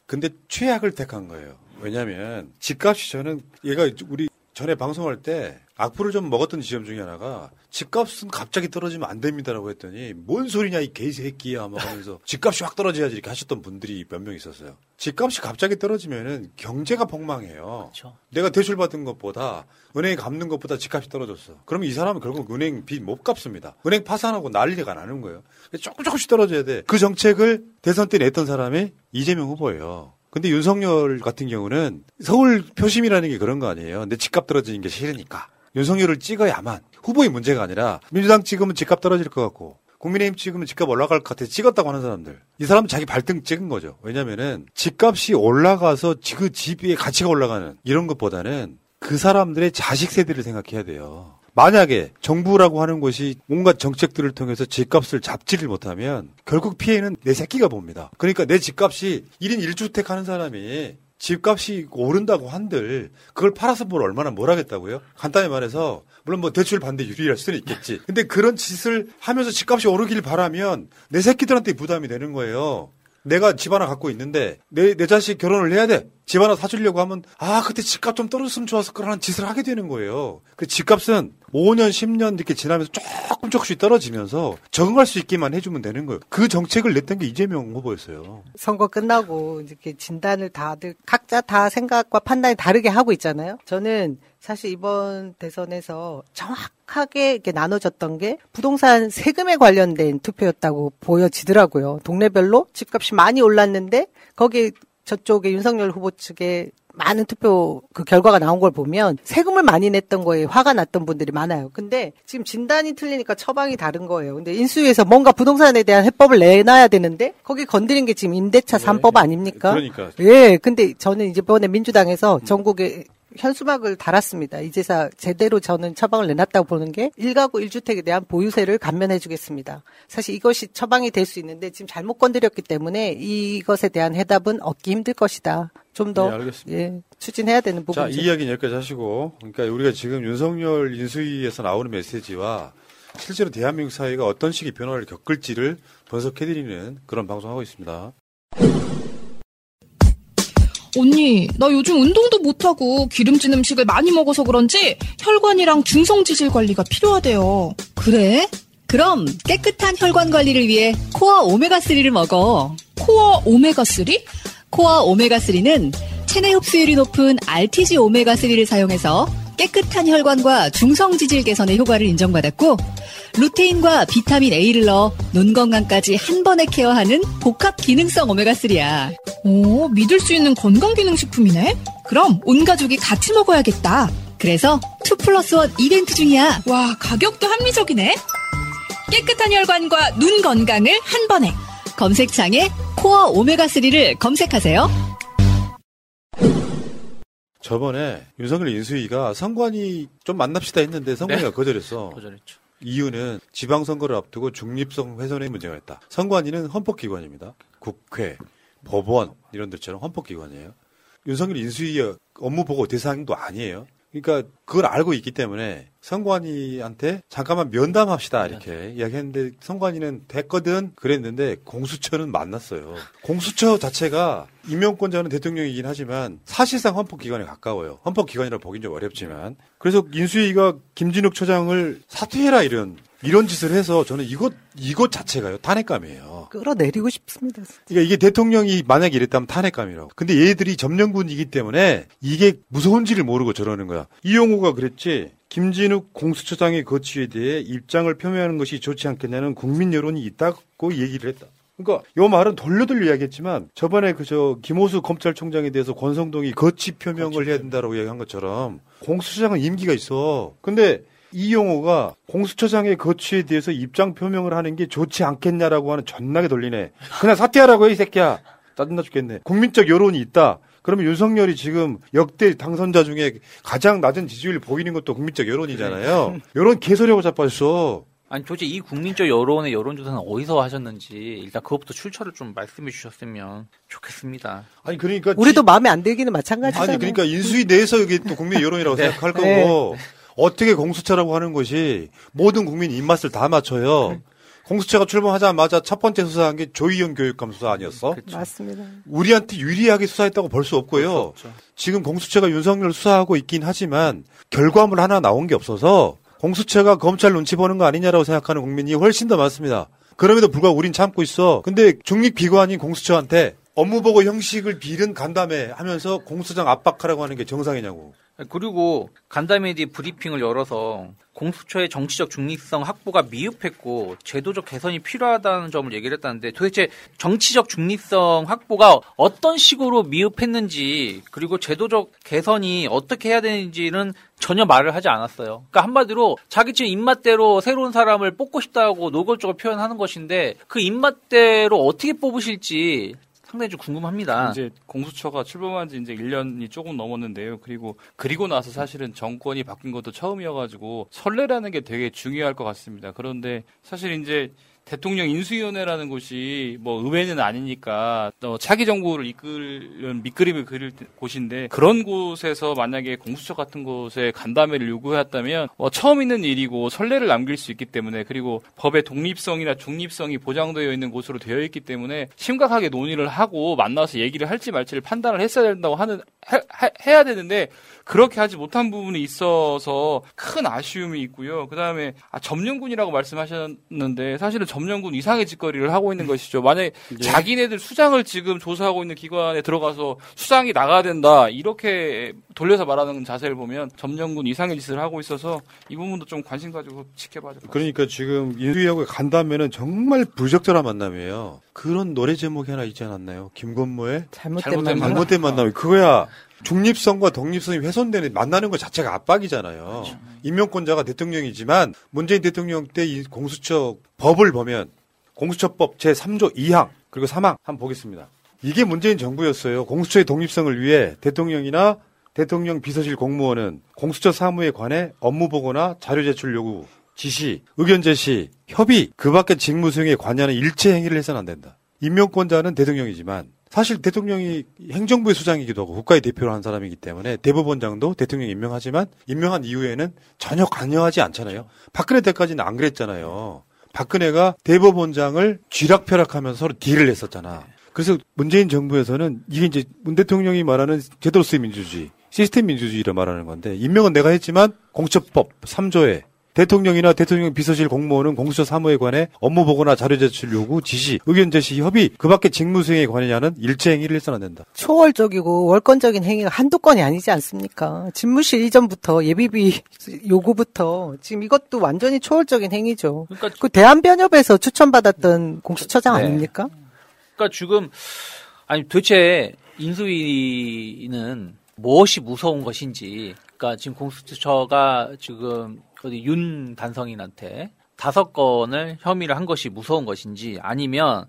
근데 최악을 택한 거예요. 왜냐하면 집값이 저는 얘가 우리 전에 방송할 때 악플을 좀 먹었던 지점 중에 하나가 집값은 갑자기 떨어지면 안 됩니다라고 했더니 뭔 소리냐 이 개새끼야 막 하면서 집값이 확 떨어져야지 이렇게 하셨던 분들이 몇 명 있었어요. 집값이 갑자기 떨어지면은 경제가 폭망해요. 내가 대출 받은 것보다 은행이 갚는 것보다 집값이 떨어졌어. 그러면 이 사람은 결국 은행 빚 못 갚습니다. 은행 파산하고 난리가 나는 거예요. 조금 조금씩 떨어져야 돼. 그 정책을 대선 때 냈던 사람이 이재명 후보예요. 근데 윤석열 같은 경우는 서울 표심이라는 게 그런 거 아니에요. 내 집값 떨어지는 게 싫으니까. 윤석열을 찍어야만 후보의 문제가 아니라 민주당 찍으면 집값 떨어질 것 같고 국민의힘 찍으면 집값 올라갈 것 같아 찍었다고 하는 사람들. 이 사람은 자기 발등 찍은 거죠. 왜냐면은 집값이 올라가서 그 집의 가치가 올라가는 이런 것보다는 그 사람들의 자식 세대를 생각해야 돼요. 만약에 정부라고 하는 것이 온갖 정책들을 통해서 집값을 잡지를 못하면 결국 피해는 내 새끼가 봅니다. 그러니까 내 집값이 1인 1주택 하는 사람이 집값이 오른다고 한들 그걸 팔아서 뭘 얼마나 뭘 하겠다고요? 간단히 말해서 물론 뭐 대출 반대 유리할 수는 있겠지. 근데 그런 짓을 하면서 집값이 오르길 바라면 내 새끼들한테 부담이 되는 거예요. 내가 집 하나 갖고 있는데 내, 내 자식 결혼을 해야 돼. 집 하나 사주려고 하면 아 그때 집값 좀 떨어졌으면 좋았을 거라는 짓을 하게 되는 거예요. 그 집값은 5년 10년 이렇게 지나면서 조금 조금씩 떨어지면서 적응할 수 있게만 해주면 되는 거예요. 그 정책을 냈던 게 이재명 후보였어요. 선거 끝나고 이렇게 진단을 다들 각자 다 생각과 판단이 다르게 하고 있잖아요. 저는 사실 이번 대선에서 정확 하게 이렇게 나눠졌던 게 부동산 세금에 관련된 투표였다고 보여지더라고요. 동네별로 집값이 많이 올랐는데 거기 저쪽에 윤석열 후보 측에 많은 투표 그 결과가 나온 걸 보면 세금을 많이 냈던 거에 화가 났던 분들이 많아요. 근데 지금 진단이 틀리니까 처방이 다른 거예요. 근데 인수위에서 뭔가 부동산에 대한 해법을 내놔야 되는데 거기 건드린 게 지금 임대차 삼법 아닙니까? 그러니까. 예. 근데 저는 이제 이번에 민주당에서 전국에 현수막을 달았습니다. 이제사 제대로 저는 처방을 내놨다고 보는 게 1가구 1주택에 대한 보유세를 감면해 주겠습니다. 사실 이것이 처방이 될 수 있는데 지금 잘못 건드렸기 때문에 이것에 대한 해답은 얻기 힘들 것이다. 좀더 네, 알겠습니다. 예, 추진해야 되는 자, 부분이죠. 이 이야기는 여기까지 하시고, 그러니까 우리가 지금 윤석열 인수위에서 나오는 메시지와 실제로 대한민국 사회가 어떤 식의 변화를 겪을지를 분석해드리는 그런 방송하고 있습니다. 언니, 나 요즘 운동도 못하고 기름진 음식을 많이 먹어서 그런지 혈관이랑 중성 지질 관리가 필요하대요. 그래? 그럼 깨끗한 혈관 관리를 위해 코어 오메가3를 먹어. 코어 오메가3? 코어 오메가3는 체내 흡수율이 높은 RTG 오메가3를 사용해서 깨끗한 혈관과 중성 지질 개선의 효과를 인정받았고 루테인과 비타민 A를 넣어 눈 건강까지 한 번에 케어하는 복합 기능성 오메가3야. 오, 믿을 수 있는 건강 기능 식품이네? 그럼 온 가족이 같이 먹어야겠다. 그래서 2 플러스 1 이벤트 중이야. 와, 가격도 합리적이네? 깨끗한 혈관과 눈 건강을 한 번에. 검색창에 코어 오메가3를 검색하세요. 저번에 윤석열 인수위가 선관위 좀 만납시다 했는데 선관위가 네. 거절했어. 거절했죠. 이유는 지방선거를 앞두고 중립성 훼손의 문제가 있다. 선관위는 헌법기관입니다. 국회, 법원 이런 데처럼 헌법기관이에요. 윤석열 인수위의 업무 보고 대상도 아니에요. 그러니까 그걸 알고 있기 때문에 선관위한테 잠깐만 면담합시다 이렇게 이야기했는데 선관위는 됐거든 그랬는데 공수처는 만났어요. 공수처 자체가 임명권자는 대통령이긴 하지만 사실상 헌법기관에 가까워요. 헌법기관이라 보긴 좀 어렵지만 그래서 인수위가 김진욱 처장을 사퇴해라 이런 이런 짓을 해서 저는 이것 이것 자체가요 탄핵감이에요. 끌어내리고 싶습니다. 그러니까 이게 대통령이 만약에 이랬다면 탄핵감이라고. 근데 얘들이 점령군이기 때문에 이게 무서운지를 모르고 저러는 거야. 이용호가 그랬지. 김진욱 공수처장의 거취에 대해 입장을 표명하는 것이 좋지 않겠냐는 국민 여론이 있다고 얘기를 했다. 그러니까 요 말은 돌려 돌려 이야기했지만 저번에 그 저 김호수 검찰총장에 대해서 권성동이 거취 표명을 해야 된다라고 얘기한 것처럼 공수처장은 임기가 있어. 근데 이용호가 공수처장의 거취에 대해서 입장 표명을 하는 게 좋지 않겠냐라고 하는 전나게 돌리네. 그냥 사퇴하라고 해, 이 새끼야. 짜증나 죽겠네. 국민적 여론이 있다. 그러면 윤석열이 지금 역대 당선자 중에 가장 낮은 지지율 보이는 것도 국민적 여론이잖아요. 여론 개소리하고 자빠졌어. 아니 도대체 이 국민적 여론의 여론조사는 어디서 하셨는지 일단 그것부터 출처를 좀 말씀해 주셨으면 좋겠습니다. 아니 그러니까 우리도 마음에 안 들기는 마찬가지잖아요. 아니 그러니까 인수위 내에서 이게 또 국민 여론이라고 네. 생각할 거고 네. 어떻게 공수처라고 하는 것이 모든 국민 입맛을 다 맞춰요. 공수처가 출범하자마자 첫 번째 수사한 게 조희연 교육감 수사 아니었어? 맞습니다. 우리한테 유리하게 수사했다고 볼 수 없고요. 지금 공수처가 윤석열 수사하고 있긴 하지만 결과물 하나 나온 게 없어서 공수처가 검찰 눈치 보는 거 아니냐라고 생각하는 국민이 훨씬 더 많습니다. 그럼에도 불구하고 우린 참고 있어. 근데 중립기관인 공수처한테 업무보고 형식을 빌은 간담회 하면서 공수장 압박하라고 하는 게 정상이냐고. 그리고 간담회디 브리핑을 열어서 공수처의 정치적 중립성 확보가 미흡했고 제도적 개선이 필요하다는 점을 얘기를 했다는데 도대체 정치적 중립성 확보가 어떤 식으로 미흡했는지 그리고 제도적 개선이 어떻게 해야 되는지는 전혀 말을 하지 않았어요. 그러니까 한마디로 자기 지금 입맛대로 새로운 사람을 뽑고 싶다고 노골적으로 표현하는 것인데 그 입맛대로 어떻게 뽑으실지 상당히 좀 궁금합니다. 이제 공수처가 출범한 지 이제 1년이 조금 넘었는데요. 그리고 그리고 나서 사실은 정권이 바뀐 것도 처음이어가지고 설레라는 게 되게 중요할 것 같습니다. 그런데 사실 이제 대통령 인수위원회라는 곳이 뭐 의회는 아니니까 어, 차기 정부를 이끌는 밑그림을 그릴 때- 곳인데 그런 곳에서 만약에 공수처 같은 곳에 간담회를 요구했다면 어, 처음 있는 일이고 선례를 남길 수 있기 때문에 그리고 법의 독립성이나 중립성이 보장되어 있는 곳으로 되어 있기 때문에 심각하게 논의를 하고 만나서 얘기를 할지 말지를 판단을 했어야 된다고 하는 해, 해- 해야 되는데 그렇게 하지 못한 부분이 있어서 큰 아쉬움이 있고요. 그 다음에 아, 점령군이라고 말씀하셨는데 사실은 점령군 이상의 짓거리를 하고 있는 것이죠. 만약에 자기네들 수장을 지금 조사하고 있는 기관에 들어가서 수장이 나가야 된다 이렇게 돌려서 말하는 자세를 보면 점령군 이상의 짓을 하고 있어서 이 부분도 좀 관심 가지고 지켜봐야 될것 같습니다. 그러니까 지금 인수위하고 간담회는 정말 부적절한 만남이에요. 그런 노래 제목이 하나 있지 않았나요? 김건모의 잘못된 만남. 잘못된 만남. 그거야. 중립성과 독립성이 훼손되는 만나는 것 자체가 압박이잖아요. 임명권자가 대통령이지만 문재인 대통령 때 이 공수처 법을 보면 공수처법 제 3조 2항 그리고 3항 한번 보겠습니다. 이게 문재인 정부였어요. 공수처의 독립성을 위해 대통령이나 대통령 비서실 공무원은 공수처 사무에 관해 업무 보고나 자료 제출 요구, 지시, 의견 제시, 협의, 그 밖의 직무 수행에 관여하는 일체 행위를 해서는 안 된다. 임명권자는 대통령이지만 사실 대통령이 행정부의 수장이기도 하고 국가의 대표로 한 사람이기 때문에 대법원장도 대통령이 임명하지만 임명한 이후에는 전혀 관여하지 않잖아요. 박근혜 때까지는 안 그랬잖아요. 박근혜가 대법원장을 쥐락펴락하면서 서로 딜을 했었잖아. 그래서 문재인 정부에서는 이게 이제 문 대통령이 말하는 제도로서의 민주주의, 시스템 민주주의를 말하는 건데 임명은 내가 했지만 공처법 3조에 대통령이나 대통령 비서실 공무원은 공수처 사무에 관해 업무 보고나 자료 제출 요구, 지시, 의견 제시, 협의, 그 밖에 직무 수행에 관여하는 일체 행위를 해서는 안 된다. 초월적이고 월권적인 행위가 한두 건이 아니지 않습니까? 집무실 이전부터 예비비 요구부터 지금 이것도 완전히 초월적인 행위죠. 그 대한변협에서 추천받았던 공수처장 네. 아닙니까? 그러니까 지금 아니 도대체 인수위는 무엇이 무서운 것인지 그러니까 지금 공수처가 지금 윤 단성인한테 다섯 건을 혐의를 한 것이 무서운 것인지 아니면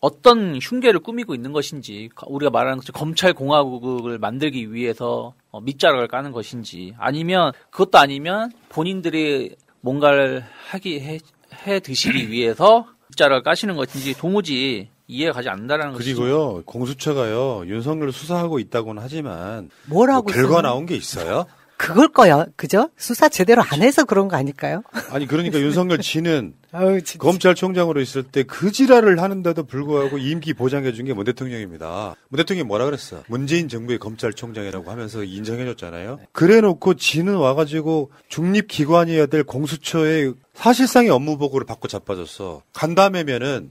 어떤 흉계를 꾸미고 있는 것인지 우리가 말하는 것처럼 검찰 공화국을 만들기 위해서 어, 밑자락을 까는 것인지 아니면 그것도 아니면 본인들이 뭔가를 하기 해, 해 드시기 위해서 밑자락을 까시는 것인지 도무지 이해가 가지 않는다라는 것이죠. 그리고요, 공수처가요, 윤석열 수사하고 있다고는 하지만 뭘뭐 결과 있어요? 나온 게 있어요? 그걸 거야, 그죠? 수사 제대로 안 해서 그런 거 아닐까요? 아니 그러니까 윤석열 지는 아유. 검찰총장으로 있을 때 그 지랄을 하는데도 불구하고 임기 보장해 준 게 문 대통령입니다. 문 대통령이 뭐라 그랬어? 문재인 정부의 검찰총장이라고 하면서 인정해 줬잖아요. 그래 놓고 지는 와가지고 중립기관이어야 될 공수처의 사실상의 업무 보고를 받고 자빠졌어. 간담회면은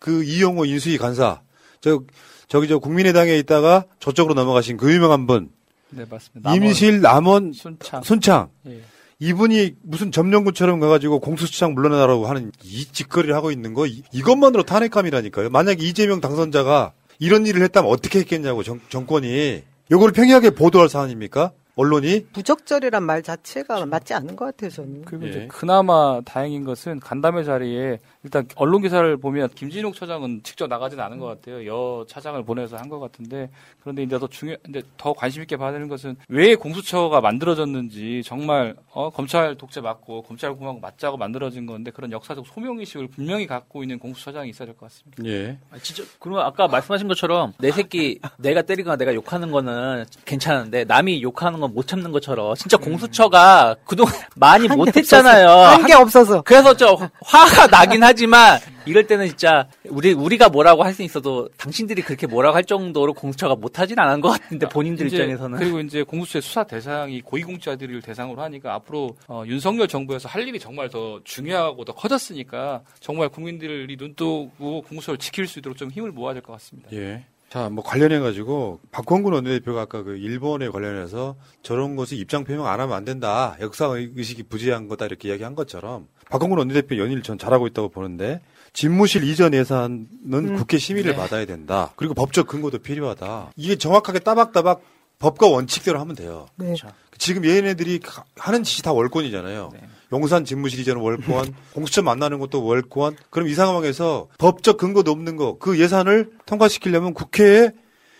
그 이용호 인수위 간사, 저, 저기 저 국민의당에 있다가 저쪽으로 넘어가신 그 유명한 분, 네, 맞습니다. 임실 남원 순창. 순창. 예. 이분이 무슨 점령군처럼 가가지고 공수처장 물러나라고 하는 이 짓거리를 하고 있는 거 이, 이것만으로 탄핵감이라니까요. 만약에 이재명 당선자가 이런 일을 했다면 어떻게 했겠냐고 정, 정권이 요거를 평이하게 보도할 사안입니까? 언론이 부적절이란 말 자체가 맞지 않는 것 같아요, 저는. 그리고 예. 이제 그나마 다행인 것은 간담회 자리에 일단 언론 기사를 보면 김진욱 처장은 직접 나가지는 않은 것 같아요. 여 차장을 보내서 한 것 같은데 그런데 이제 더 중요, 근데 더 관심 있게 봐야 되는 것은 왜 공수처가 만들어졌는지 정말 어, 검찰 독재 맞고 검찰 공화국 맞자고 만들어진 건데 그런 역사적 소명 의식을 분명히 갖고 있는 공수처장이 있어야 될 것 같습니다. 예. 아, 진짜 그러면 아까 말씀하신 것처럼 내 새끼 내가 때리거나 내가 욕하는 거는 괜찮은데 남이 욕하는 건 못 참는 것처럼 진짜 공수처가 그동안 많이 한게 못했잖아요. 없어서. 한게 없어서. 그래서 저 화가 나긴 하지만 이럴 때는 진짜 우리 우리가 뭐라고 할 수 있어도 당신들이 그렇게 뭐라고 할 정도로 공수처가 못하진 않은 것 같은데 본인들 이제 입장에서는 그리고 이제 공수처의 수사 대상이 고위공직자들을 대상으로 하니까 앞으로 어, 윤석열 정부에서 할 일이 정말 더 중요하고 더 커졌으니까 정말 국민들이 눈 뜨고 공수처를 지킬 수 있도록 좀 힘을 모아야 될 것 같습니다. 예. 자, 뭐 관련해 가지고 박홍근 원내대표가 아까 그 일본에 관련해서 저런 것을 입장 표명 안 하면 안 된다. 역사 의식이 부재한 거다 이렇게 이야기한 것처럼 박홍근 원내대표 연일 전 잘하고 있다고 보는데 집무실 이전 예산은 음. 국회 심의를 네. 받아야 된다. 그리고 법적 근거도 필요하다. 이게 정확하게 따박따박 법과 원칙대로 하면 돼요. 네. 지금 얘네들이 가- 하는 짓이 다 월권이잖아요. 용산 집무실 이전 월권, 공수처 만나는 것도 월권. 그럼 이 상황에서 법적 근거도 없는 거, 그 예산을 통과시키려면 국회에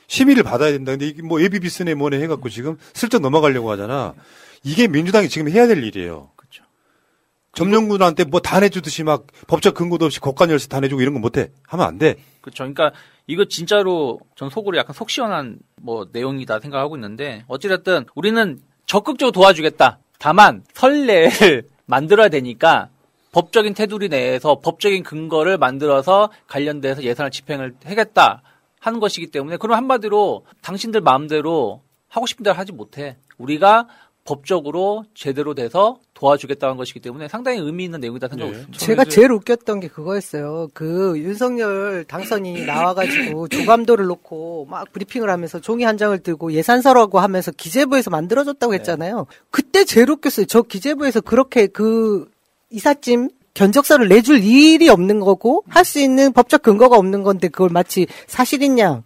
심의를 받아야 된다. 근데 이게 뭐 예비비스네 뭐네 해갖고 지금 슬쩍 넘어가려고 하잖아. 이게 민주당이 지금 해야 될 일이에요. 점령군한테 뭐 다 내주듯이 막 법적 근거도 없이国관 열쇠 다 내주고 이런 거 못해. 하면 안 돼. 그렇죠. 그러니까 이거 진짜로 전 속으로 약간 속 시원한 뭐 내용이다 생각하고 있는데 어찌됐든 우리는 적극적으로 도와주겠다. 다만 선례를 만들어야 되니까 법적인 테두리 내에서 법적인 근거를 만들어서 관련돼서 예산을 집행을 하겠다 하는 것이기 때문에 그럼 한마디로 당신들 마음대로 하고 싶은 대로 하지 못해. 우리가 법적으로 제대로 돼서 도와주겠다는 것이기 때문에 상당히 의미 있는 내용이다 생각하고 있습니다. 제가 제일 웃겼던 게 그거였어요. 그 윤석열 당선이 나와가지고 조감도를 놓고 막 브리핑을 하면서 종이 한 장을 들고 예산서라고 하면서 기재부에서 만들어줬다고 했잖아요. 그때 제일 웃겼어요. 저 기재부에서 그렇게 그 이삿짐 견적서를 내줄 일이 없는 거고 할 수 있는 법적 근거가 없는 건데 그걸 마치 사실인 양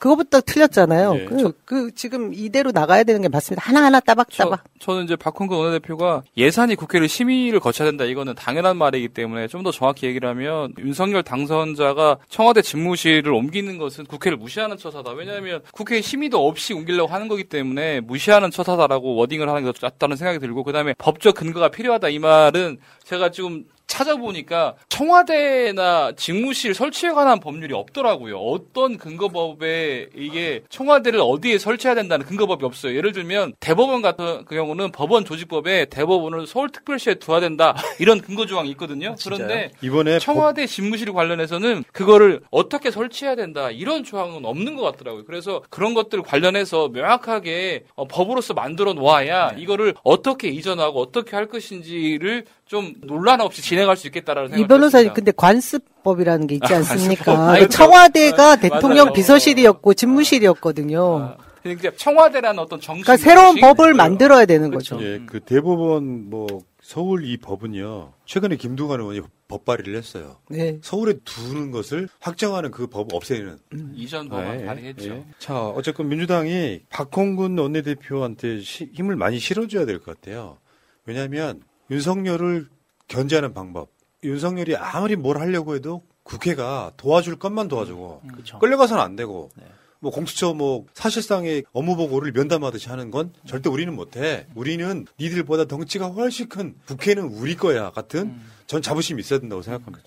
그거부터 틀렸잖아요. 네, 그, 그 지금 이대로 나가야 되는 게 맞습니다. 하나하나 따박따박. 저 는 이제 박홍근 원내대표가 예산이 국회를 심의를 거쳐야 된다. 이거는 당연한 말이기 때문에 좀 더 정확히 얘기를 하면 윤석열 당선자가 청와대 집무실을 옮기는 것은 국회를 무시하는 처사다. 왜냐하면 국회 심의도 없이 옮기려고 하는 거기 때문에 무시하는 처사다라고 워딩을 하는 게더 낫다는 생각이 들고 그다음에 법적 근거가 필요하다. 이 말은 제가 지금 찾아보니까 청와대나 직무실 설치에 관한 법률이 없더라고요. 어떤 근거법에 이게 청와대를 어디에 설치해야 된다는 근거법이 없어요. 예를 들면 대법원 같은 그 경우는 법원 조직법에 대법원을 서울특별시에 두어야 된다 이런 근거 조항이 있거든요. 그런데 이번에 청와대 집무실 관련해서는 그거를 어떻게 설치해야 된다 이런 조항은 없는 것 같더라고요. 그래서 그런 것들 관련해서 명확하게 어, 법으로서 만들어 놓아야 이거를 어떻게 이전하고 어떻게 할 것인지를 좀 논란 없이 진행 할 수 있겠다라는 이 변호사님. 근데 관습법이라는 게 있지 아, 않습니까? 관습법. 그렇죠. 청와대가 아, 대통령 맞아요. 비서실이었고 집무실이었거든요. 그러니까 청와대라는 어떤 정신 그러니까 새로운? 법을 만들어야 되는 거죠. 예, 그 대법원 뭐 서울 이 법은요. 최근에 김두관 의원이 법 발의를 했어요. 네. 서울에 두는 것을 확정하는 그 법 없애는 이전 법안 예, 발의했죠. 예. 자, 어쨌건 민주당이 박홍근 원내대표한테 시- 힘을 많이 실어줘야 될 것 같아요. 왜냐하면 윤석열을 견제하는 방법. 윤석열이 아무리 뭘 하려고 해도 국회가 도와줄 것만 도와주고 그렇죠. 끌려가서는 안 되고 뭐 공수처 뭐 사실상의 업무 보고를 면담하듯이 하는 건 절대 우리는 못해. 우리는 니들보다 덩치가 훨씬 큰 국회는 우리 거야 같은 전 자부심이 있어야 된다고 생각합니다.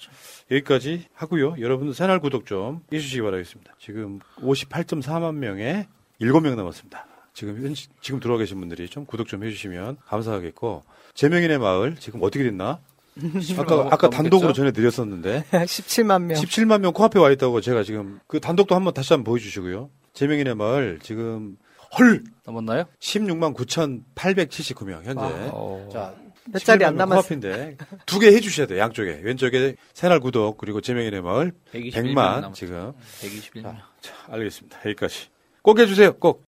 여기까지 하고요. 여러분들 채널 구독 좀 해주시기 바라겠습니다. 지금 58.4만 명에 7명 남았습니다. 지금 현 지금 들어와 계신 분들이 좀 구독 좀 해주시면 감사하겠고 제명인의 마을 지금 어떻게 됐나? 아까 아까 단독으로 전해드렸었는데 17만 명. 17만 명 코앞에 와 있다고 제가 지금 그 단독도 한번 다시 한번 보여주시고요. 제명인의 마을 지금 헐 넘었나요? 16만 9,879명 현재. 아, 자, 몇 자리 안 17만 명 남았어. 코앞인데 두 개 해주셔야 돼요. 양쪽에 왼쪽에 새날 구독 그리고 제명인의 마을 121명 100만 남았어요. 지금. 121명. 자, 알겠습니다. 여기까지. 꼭 해주세요. 꼭.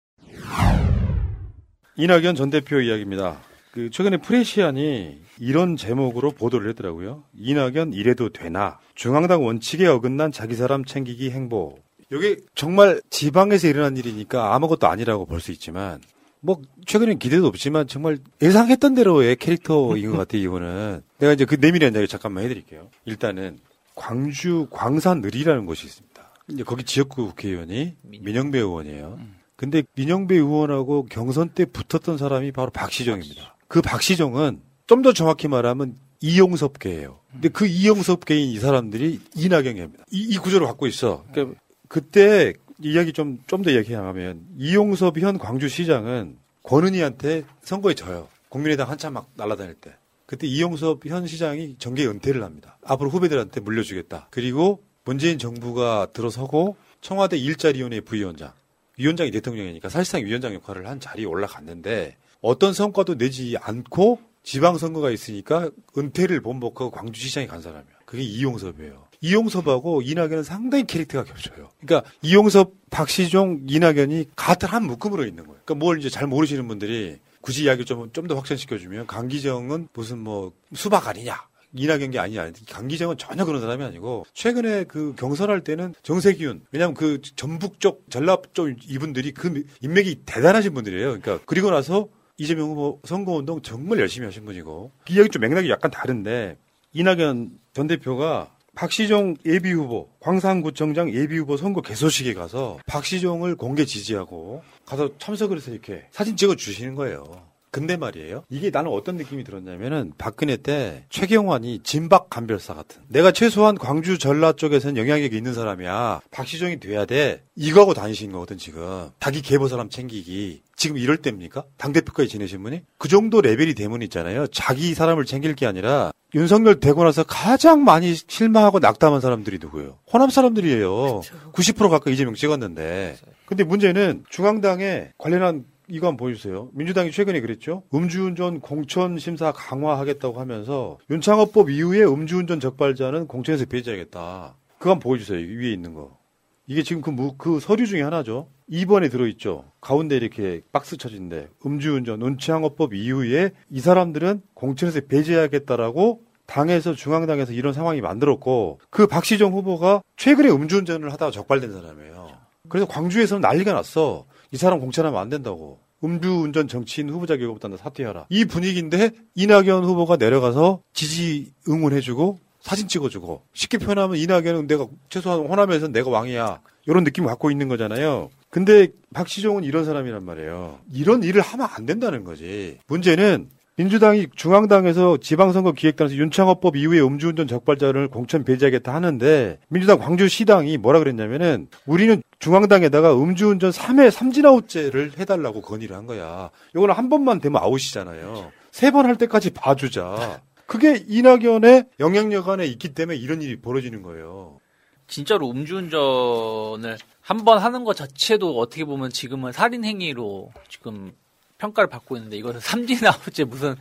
이낙연 전 대표 이야기입니다. 그 최근에 프레시안이 이런 제목으로 보도를 했더라고요. 이낙연 이래도 되나? 중앙당 원칙에 어긋난 자기 사람 챙기기 행보. 이게 정말 지방에서 일어난 일이니까 아무것도 아니라고 볼 수 있지만 뭐 최근엔 기대도 없지만 정말 예상했던 대로의 캐릭터인 것 같아요. 이거는 내가 이제 그 내밀한 이야기 잠깐만 해드릴게요. 일단은 광주 광산을이라는 곳이 있습니다. 이제 거기 지역구 국회의원이 민영배 의원이에요. 근데 민영배 의원하고 경선 때 붙었던 사람이 바로 박시정입니다. 그 박시정은 좀 더 정확히 말하면 이용섭계예요. 근데 그 이용섭계인 이 사람들이 이낙연계입니다. 이, 이 구조를 갖고 있어. 그러니까 그때 이야기 좀 좀 더 얘기하면 이용섭 현 광주시장은 권은희한테 선거에 져요. 국민의당 한참 막 날아다닐 때. 그때 이용섭 현 시장이 정계 은퇴를 합니다. 앞으로 후배들한테 물려주겠다. 그리고 문재인 정부가 들어서고 청와대 일자리위원회 부위원장, 위원장이 대통령이니까 사실상 위원장 역할을 한 자리에 올라갔는데 어떤 성과도 내지 않고 지방선거가 있으니까 은퇴를 번복하고 광주시장에 간 사람이야. 그게 이용섭이에요. 이용섭하고 이낙연은 상당히 캐릭터가 겹쳐요. 그러니까 이용섭, 박시종, 이낙연이 같은 한 묶음으로 있는 거예요. 그러니까 뭘 이제 잘 모르시는 분들이 굳이 이야기 좀좀 더 확전시켜주면 강기정은 무슨 뭐 수박 아니냐. 이낙연 게 아니야. 강기정은 전혀 그런 사람이 아니고 최근에 그 경선할 때는 정세균 왜냐하면 그 전북 쪽 전라북 쪽 이분들이 그 인맥이 대단하신 분들이에요. 그러니까 그리고 나서 이재명 후보 선거운동 정말 열심히 하신 분이고 이 이야기 좀 맥락이 약간 다른데 이낙연 전 대표가 박시종 예비 후보, 광산구청장 예비 후보 선거 개소식에 가서 박시종을 공개 지지하고 가서 참석을 해서 이렇게 사진 찍어 주시는 거예요. 근데 말이에요. 이게 나는 어떤 느낌이 들었냐면은 박근혜 때 최경환이 진박 간별사 같은. 내가 최소한 광주 전라 쪽에서는 영향력이 있는 사람이야. 박시종이 돼야 돼. 이거하고 다니신 거거든 지금. 자기 계보 사람 챙기기. 지금 이럴 때입니까? 당대표까지 지내신 분이? 그 정도 레벨이 되면 있잖아요. 자기 사람을 챙길 게 아니라 윤석열 되고 나서 가장 많이 실망하고 낙담한 사람들이 누구예요? 호남 사람들이에요. 90% 가까이 이재명 찍었는데. 근데 문제는 중앙당에 관련한 이거 한번 보여주세요. 민주당이 최근에 그랬죠. 음주운전 공천 심사 강화하겠다고 하면서 윤창호법 이후에 음주운전 적발자는 공천에서 배제하겠다. 그거 한번 보여주세요. 위에 있는 거. 이게 지금 그, 무, 그 서류 중에 하나죠. 2번에 들어있죠. 가운데 이렇게 박스 쳐진데 음주운전 운치항업법 이후에 이 사람들은 공천에서 배제하겠다라고 당에서 중앙당에서 이런 상황이 만들었고 그 박시정 후보가 최근에 음주운전을 하다가 적발된 사람이에요. 그래서 광주에서는 난리가 났어. 이 사람 공천하면 안 된다고. 음주운전 정치인 후보자 결과부터 사퇴하라. 이 분위기인데 이낙연 후보가 내려가서 지지 응원해주고 사진 찍어주고 쉽게 표현하면 이낙연은 내가 최소한 호남에서 내가 왕이야. 이런 느낌을 갖고 있는 거잖아요. 근데 박시종은 이런 사람이란 말이에요. 이런 일을 하면 안 된다는 거지. 문제는 민주당이 중앙당에서 지방선거 기획단에서 윤창호법 이후에 음주운전 적발자를 공천 배제하겠다 하는데 민주당 광주시당이 뭐라 그랬냐면은 우리는 중앙당에다가 음주운전 3회 삼진아웃제를 해달라고 건의를 한 거야. 이거는 한 번만 되면 아웃이잖아요. 세 번 할 때까지 봐주자. 그게 이낙연의 영향력 안에 있기 때문에 이런 일이 벌어지는 거예요. 진짜로 음주운전을 한 번 하는 것 자체도 어떻게 보면 지금은 살인 행위로 지금 평가를 받고 있는데 이것은 삼진 아웃제 무슨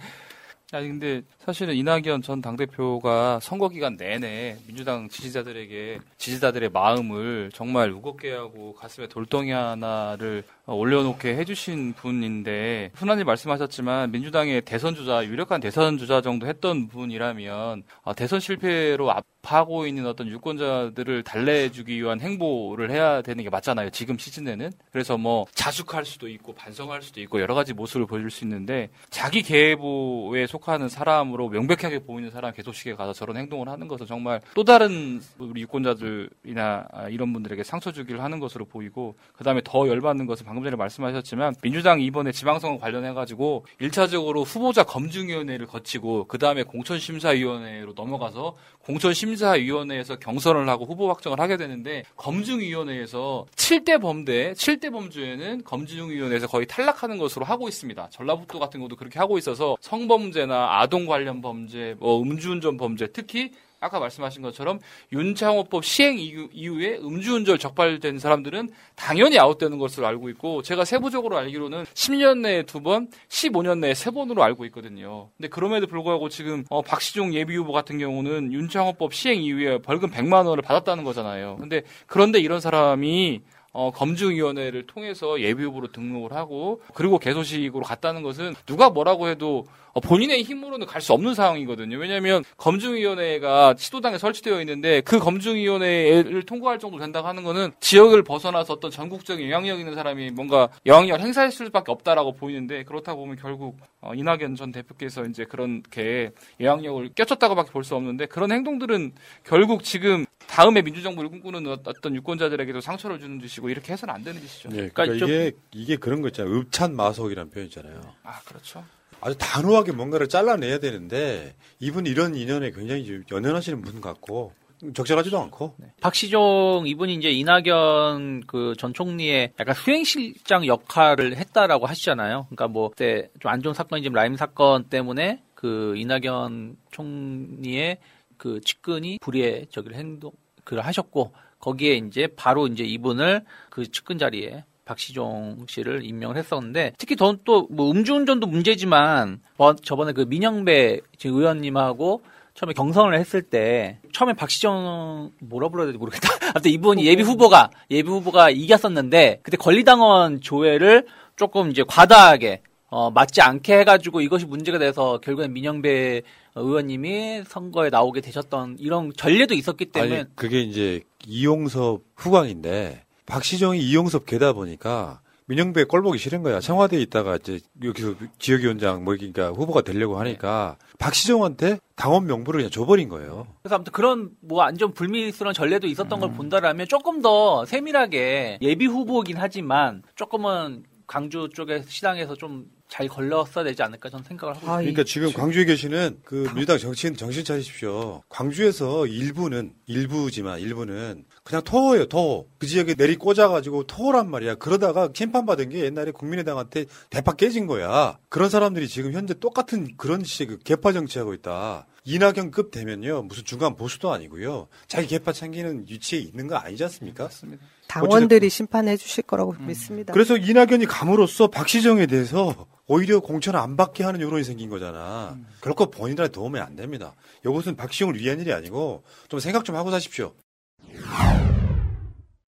아니 근데 사실은 이낙연 전 당대표가 선거 기간 내내 민주당 지지자들에게 지지자들의 마음을 정말 무겁게 하고 가슴에 돌덩이 하나를 올려놓게 해주신 분인데 흔한히 말씀하셨지만 민주당의 대선 주자 유력한 대선 주자 정도 했던 분이라면 아, 대선 실패로 아파하고 있는 어떤 유권자들을 달래주기 위한 행보를 해야 되는 게 맞잖아요 지금 시즌에는. 그래서 뭐 자숙할 수도 있고 반성할 수도 있고 여러 가지 모습을 보여줄 수 있는데 자기 계보에 속하는 사람으로 명백하게 보이는 사람 개소식에 가서 저런 행동을 하는 것은 정말 또 다른 우리 유권자들이나 이런 분들에게 상처 주기를 하는 것으로 보이고 그 다음에 더 열받는 것은 방금 전에 말씀하셨지만 민주당 이번에 지방선거 관련해 가지고 1차적으로 후보자 검증위원회를 거치고 그 다음에 공천심사위원회로 넘어가서 공천심사위원회에서 경선을 하고 후보 확정을 하게 되는데 검증위원회에서 7대 범대, 7대 범죄는 검증위원회에서 거의 탈락하는 것으로 하고 있습니다. 전라북도 같은 것도 그렇게 하고 있어서 성범죄나 아동 관련 범죄, 뭐 음주운전 범죄, 특히 아까 말씀하신 것처럼 윤창호법 시행 이후, 에 음주운전 적발된 사람들은 당연히 아웃되는 것으로 알고 있고 제가 세부적으로 알기로는 10년 내에 두 번, 15년 내에 세 번으로 알고 있거든요. 근데 그럼에도 불구하고 지금 어, 박시종 예비 후보 같은 경우는 윤창호법 시행 이후에 벌금 100만 원을 받았다는 거잖아요. 근데 그런데 이런 사람이 어, 검증위원회를 통해서 예비 후보로 등록을 하고 그리고 개소식으로 갔다는 것은 누가 뭐라고 해도 어, 본인의 힘으로는 갈 수 없는 상황이거든요. 왜냐하면 검증위원회가 시도당에 설치되어 있는데 그 검증위원회를 통과할 정도 된다고 하는 거는 지역을 벗어나서 어떤 전국적인 영향력 있는 사람이 뭔가 영향력을 행사했을 수밖에 없다라고 보이는데 그렇다 보면 결국 어, 이낙연 전 대표께서 이제 그렇게 영향력을 껴쳤다고밖에 볼 수 없는데 그런 행동들은 결국 지금 다음에 민주정부를 꿈꾸는 어- 어떤 유권자들에게도 상처를 주는 짓이고 이렇게 해서는 안 되는 짓이죠. 예, 그러니까 이게 이게 그런 거 있잖아요. 읍찬마속이라는 표현 있잖아요. 아 그렇죠. 아주 단호하게 뭔가를 잘라내야 되는데 이분 이런 인연에 굉장히 좀 연연하시는 분 같고 적절하지도 않고 박시종 이분이 이제 이낙연 그 전 총리의 약간 수행실장 역할을 했다라고 하시잖아요. 그러니까 뭐 그때 좀 안 좋은 사건이 지금 라임 사건 때문에 그 이낙연 총리의 그 측근이 불의의 저기를 행동 그를 하셨고 거기에 이제 바로 이제 이분을 그 측근 자리에 박시종 씨를 임명을 했었는데 특히 또 뭐 음주운전도 문제지만 뭐 저번에 그 민영배 지금 의원님하고 처음에 경선을 했을 때 처음에 박시정 뭐라 불러야 될지 모르겠다. 아무튼 이분이 예비 후보가 예비 후보가 이겼었는데 그때 권리당원 조회를 조금 이제 과다하게 어, 맞지 않게 해가지고 이것이 문제가 돼서 결국엔 민영배 의원님이 선거에 나오게 되셨던 이런 전례도 있었기 때문에 아니 그게 이제 이용섭 후광인데 박시정이 이용섭 개다 보니까 민영배 꼴보기 싫은 거야. 청와대에 있다가 이제 여기서 지역위원장 뭐 그러니까 후보가 되려고 하니까 박시정한테 당원 명부를 그냥 줘버린 거예요. 그래서 아무튼 그런 뭐 안전 불미스러운 전례도 있었던 걸 본다라면 조금 더 세밀하게 예비 후보긴 하지만 조금은 광주 쪽의 시장에서 좀 잘 걸렀어야 되지 않을까 저는 생각을 하고 있습니다. 그러니까 지금 광주에 계시는 그 민주당 정치인 정신 차리십시오. 광주에서 일부는 일부지만 일부는 그냥 토호예요, 토호. 그 지역에 내리 꽂아가지고 토호란 말이야. 그러다가 심판받은 게 옛날에 국민의당한테 대파 깨진 거야. 그런 사람들이 지금 현재 똑같은 그런 식의 개파 정치하고 있다. 이낙연급 되면요. 무슨 중간 보수도 아니고요. 자기 개파 챙기는 위치에 있는 거 아니지 않습니까? 맞습니다. 당원들이 심판해 주실 거라고 믿습니다. 그래서 이낙연이 감으로써 박시정에 대해서 오히려 공천을 안 받게 하는 여론이 생긴 거잖아. 결코 본인들한테 도움이 안 됩니다. 이것은 박시정을 위한 일이 아니고 좀 생각 좀 하고 사십시오.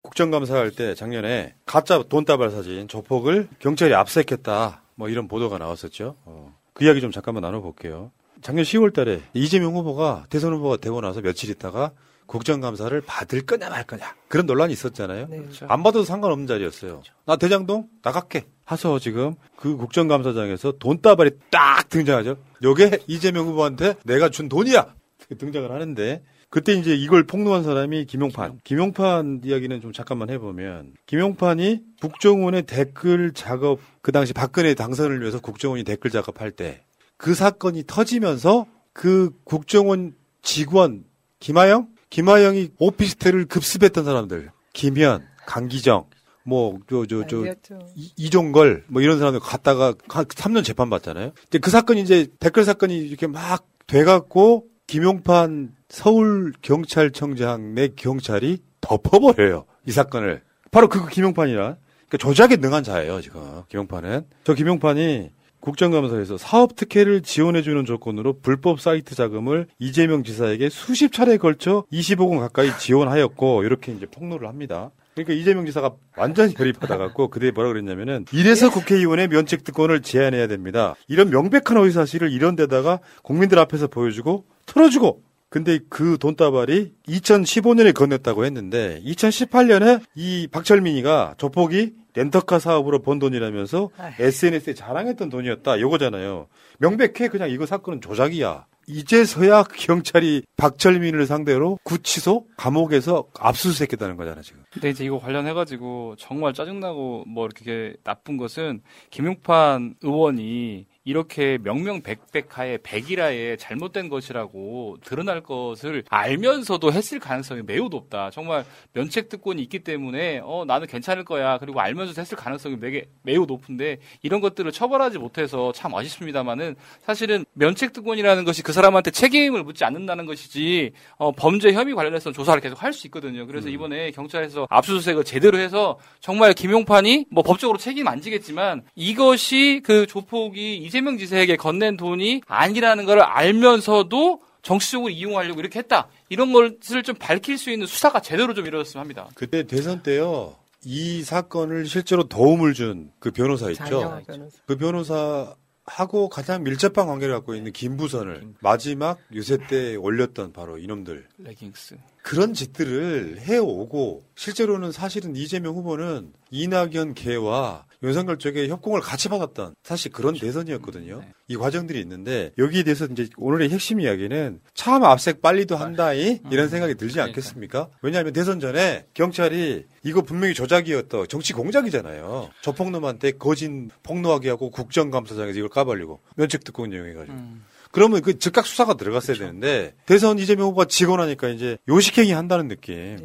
국정감사할 때 작년에 가짜 돈다발 사진 조폭을 경찰이 압수했겠다. 뭐 이런 보도가 나왔었죠. 어, 그 이야기 좀 잠깐만 나눠볼게요. 작년 10월 달에 이재명 후보가 대선 후보가 되고 나서 며칠 있다가 국정감사를 받을 거냐 말 거냐 그런 논란이 있었잖아요. 안 받아도 상관없는 자리였어요. 나 대장동 나갈게. 하서 지금 그 국정감사장에서 돈다발이 딱 등장하죠. 요게 이재명 후보한테 내가 준 돈이야. 등장을 하는데 그때 이제 이걸 폭로한 사람이 김용판. 김용판 이야기는 좀 잠깐만 해보면 김용판이 국정원의 댓글 작업 그 당시 박근혜 당선을 위해서 국정원이 댓글 작업할 때 그 사건이 터지면서 그 국정원 직원 김하영 김하영이 오피스텔을 급습했던 사람들 김현 강기정 뭐저 저. 이종걸 뭐 이런 사람들 갔다가 3년 재판 받잖아요. 이제 그 사건이 이제 댓글 사건이 이렇게 막 돼갖고 김용판 서울 경찰청장 내 경찰이 덮어버려요 이 사건을 바로 그 김용판이라 그러니까 조작에 능한 자예요 지금 김용판은 저 김용판이 국정감사에서 사업 특혜를 지원해주는 조건으로 불법 사이트 자금을 이재명 지사에게 수십 차례에 걸쳐 20억 원 가까이 지원하였고 이렇게 이제 폭로를 합니다. 그러니까 이재명 지사가 완전히 결이 받아갖고 그때 뭐라 그랬냐면은 이래서 국회의원의 면책 특권을 제한해야 됩니다. 이런 명백한 허위 사실을 이런 데다가 국민들 앞에서 보여주고 털어주고 근데 그 돈다발이 2015년에 건넸다고 했는데 2018년에 이 박철민이가 조폭이 렌터카 사업으로 번 돈이라면서 SNS에 자랑했던 돈이었다. 요거잖아요. 명백해 그냥 이거 사건은 조작이야. 이제서야 경찰이 박철민을 상대로 구치소 감옥에서 압수수색했다는 거잖아 지금. 근데 이제 이거 관련해가지고 정말 짜증나고 뭐 이렇게 나쁜 것은 김용판 의원이 이렇게 명명백백하에 백일하에 잘못된 것이라고 드러날 것을 알면서도 했을 가능성이 매우 높다. 정말 면책 특권이 있기 때문에 어 나는 괜찮을 거야. 그리고 알면서도 했을 가능성이 매게, 매우 높은데 이런 것들을 처벌하지 못해서 참 아쉽습니다만은 사실은 면책 특권이라는 것이 그 사람한테 책임을 묻지 않는다는 것이지 어, 범죄 혐의 관련해서 조사를 계속 할 수 있거든요. 그래서 이번에 경찰에서 압수수색을 제대로 해서 정말 김용판이 뭐 법적으로 책임 안 지겠지만 이것이 그 조폭이 이 재명 지사에게 건넨 돈이 아니라는 걸 알면서도 정치적으로 이용하려고 이렇게 했다. 이런 것을 좀 밝힐 수 있는 수사가 제대로 좀 이루어졌으면 합니다. 그때 대선 때요. 이 사건을 실제로 도움을 준 그 변호사 있죠. 변호사. 그 변호사 하고 가장 밀접한 관계를 갖고 있는 김부선을 마지막 유세 때 올렸던 바로 이놈들 레깅스. 그런 짓들을 해오고 실제로는 사실은 이재명 후보는 이낙연 개와 윤석열 쪽에 협공을 같이 받았던 사실 그런 대선이었거든요. 이 과정들이 있는데 여기에 대해서 이제 오늘의 핵심 이야기는 참 앞색 빨리도 한다이 이런 생각이 들지 않겠습니까? 왜냐하면 대선 전에 경찰이 이거 분명히 조작이었다. 정치 공작이잖아요. 저 폭놈한테 거진 폭로하게 하고 국정감사장에서 이걸 까발리고 면책 특권 이용해가지고. 그러면 그 즉각 수사가 들어갔어야 되는데 대선 이재명 후보가 지고 나니까 이제 요식행위 한다는 느낌.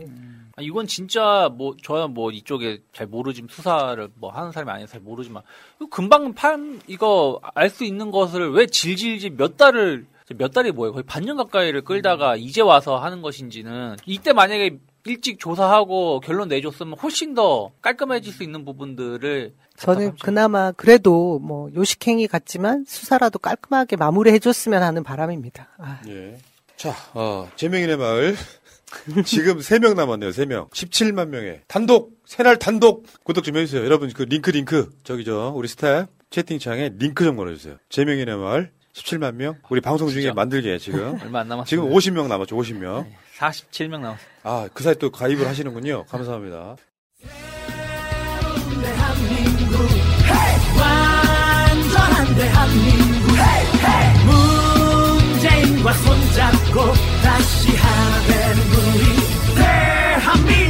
아, 이건 진짜 뭐 저는 뭐 이쪽에 잘 모르지만 수사를 뭐 하는 사람이 아니어서 잘 모르지만 이거 금방 판 이거 알 수 있는 것을 왜 질질질 몇 달을 몇 달이 뭐예요? 거의 반년 가까이를 끌다가 이제 와서 하는 것인지는 이때 만약에 일찍 조사하고 결론 내줬으면 훨씬 더 깔끔해질 수 있는 부분들을 저는 그나마 그래도 뭐 요식행위 같지만 수사라도 깔끔하게 마무리해줬으면 하는 바람입니다. 아. 예. 자, 어, 재명이네 마을. 지금 3명 남았네요, 3명. 17만 명의 단독, 새날 단독 구독 좀 해주세요. 여러분, 그 링크, 링크. 저기 저, 우리 스텝 채팅창에 링크 좀 걸어주세요. 재명이네 마을. 17만 명. 우리 방송 중에 만들게 지금. 얼마 안 남았어요. 지금 50명 남았죠, 50명. 47명 남았어요. 아, 그 사이 또 가입을 하시는군요. 감사합니다. 대한민국 문재인과 손잡고 다시 하는 우리 대한민국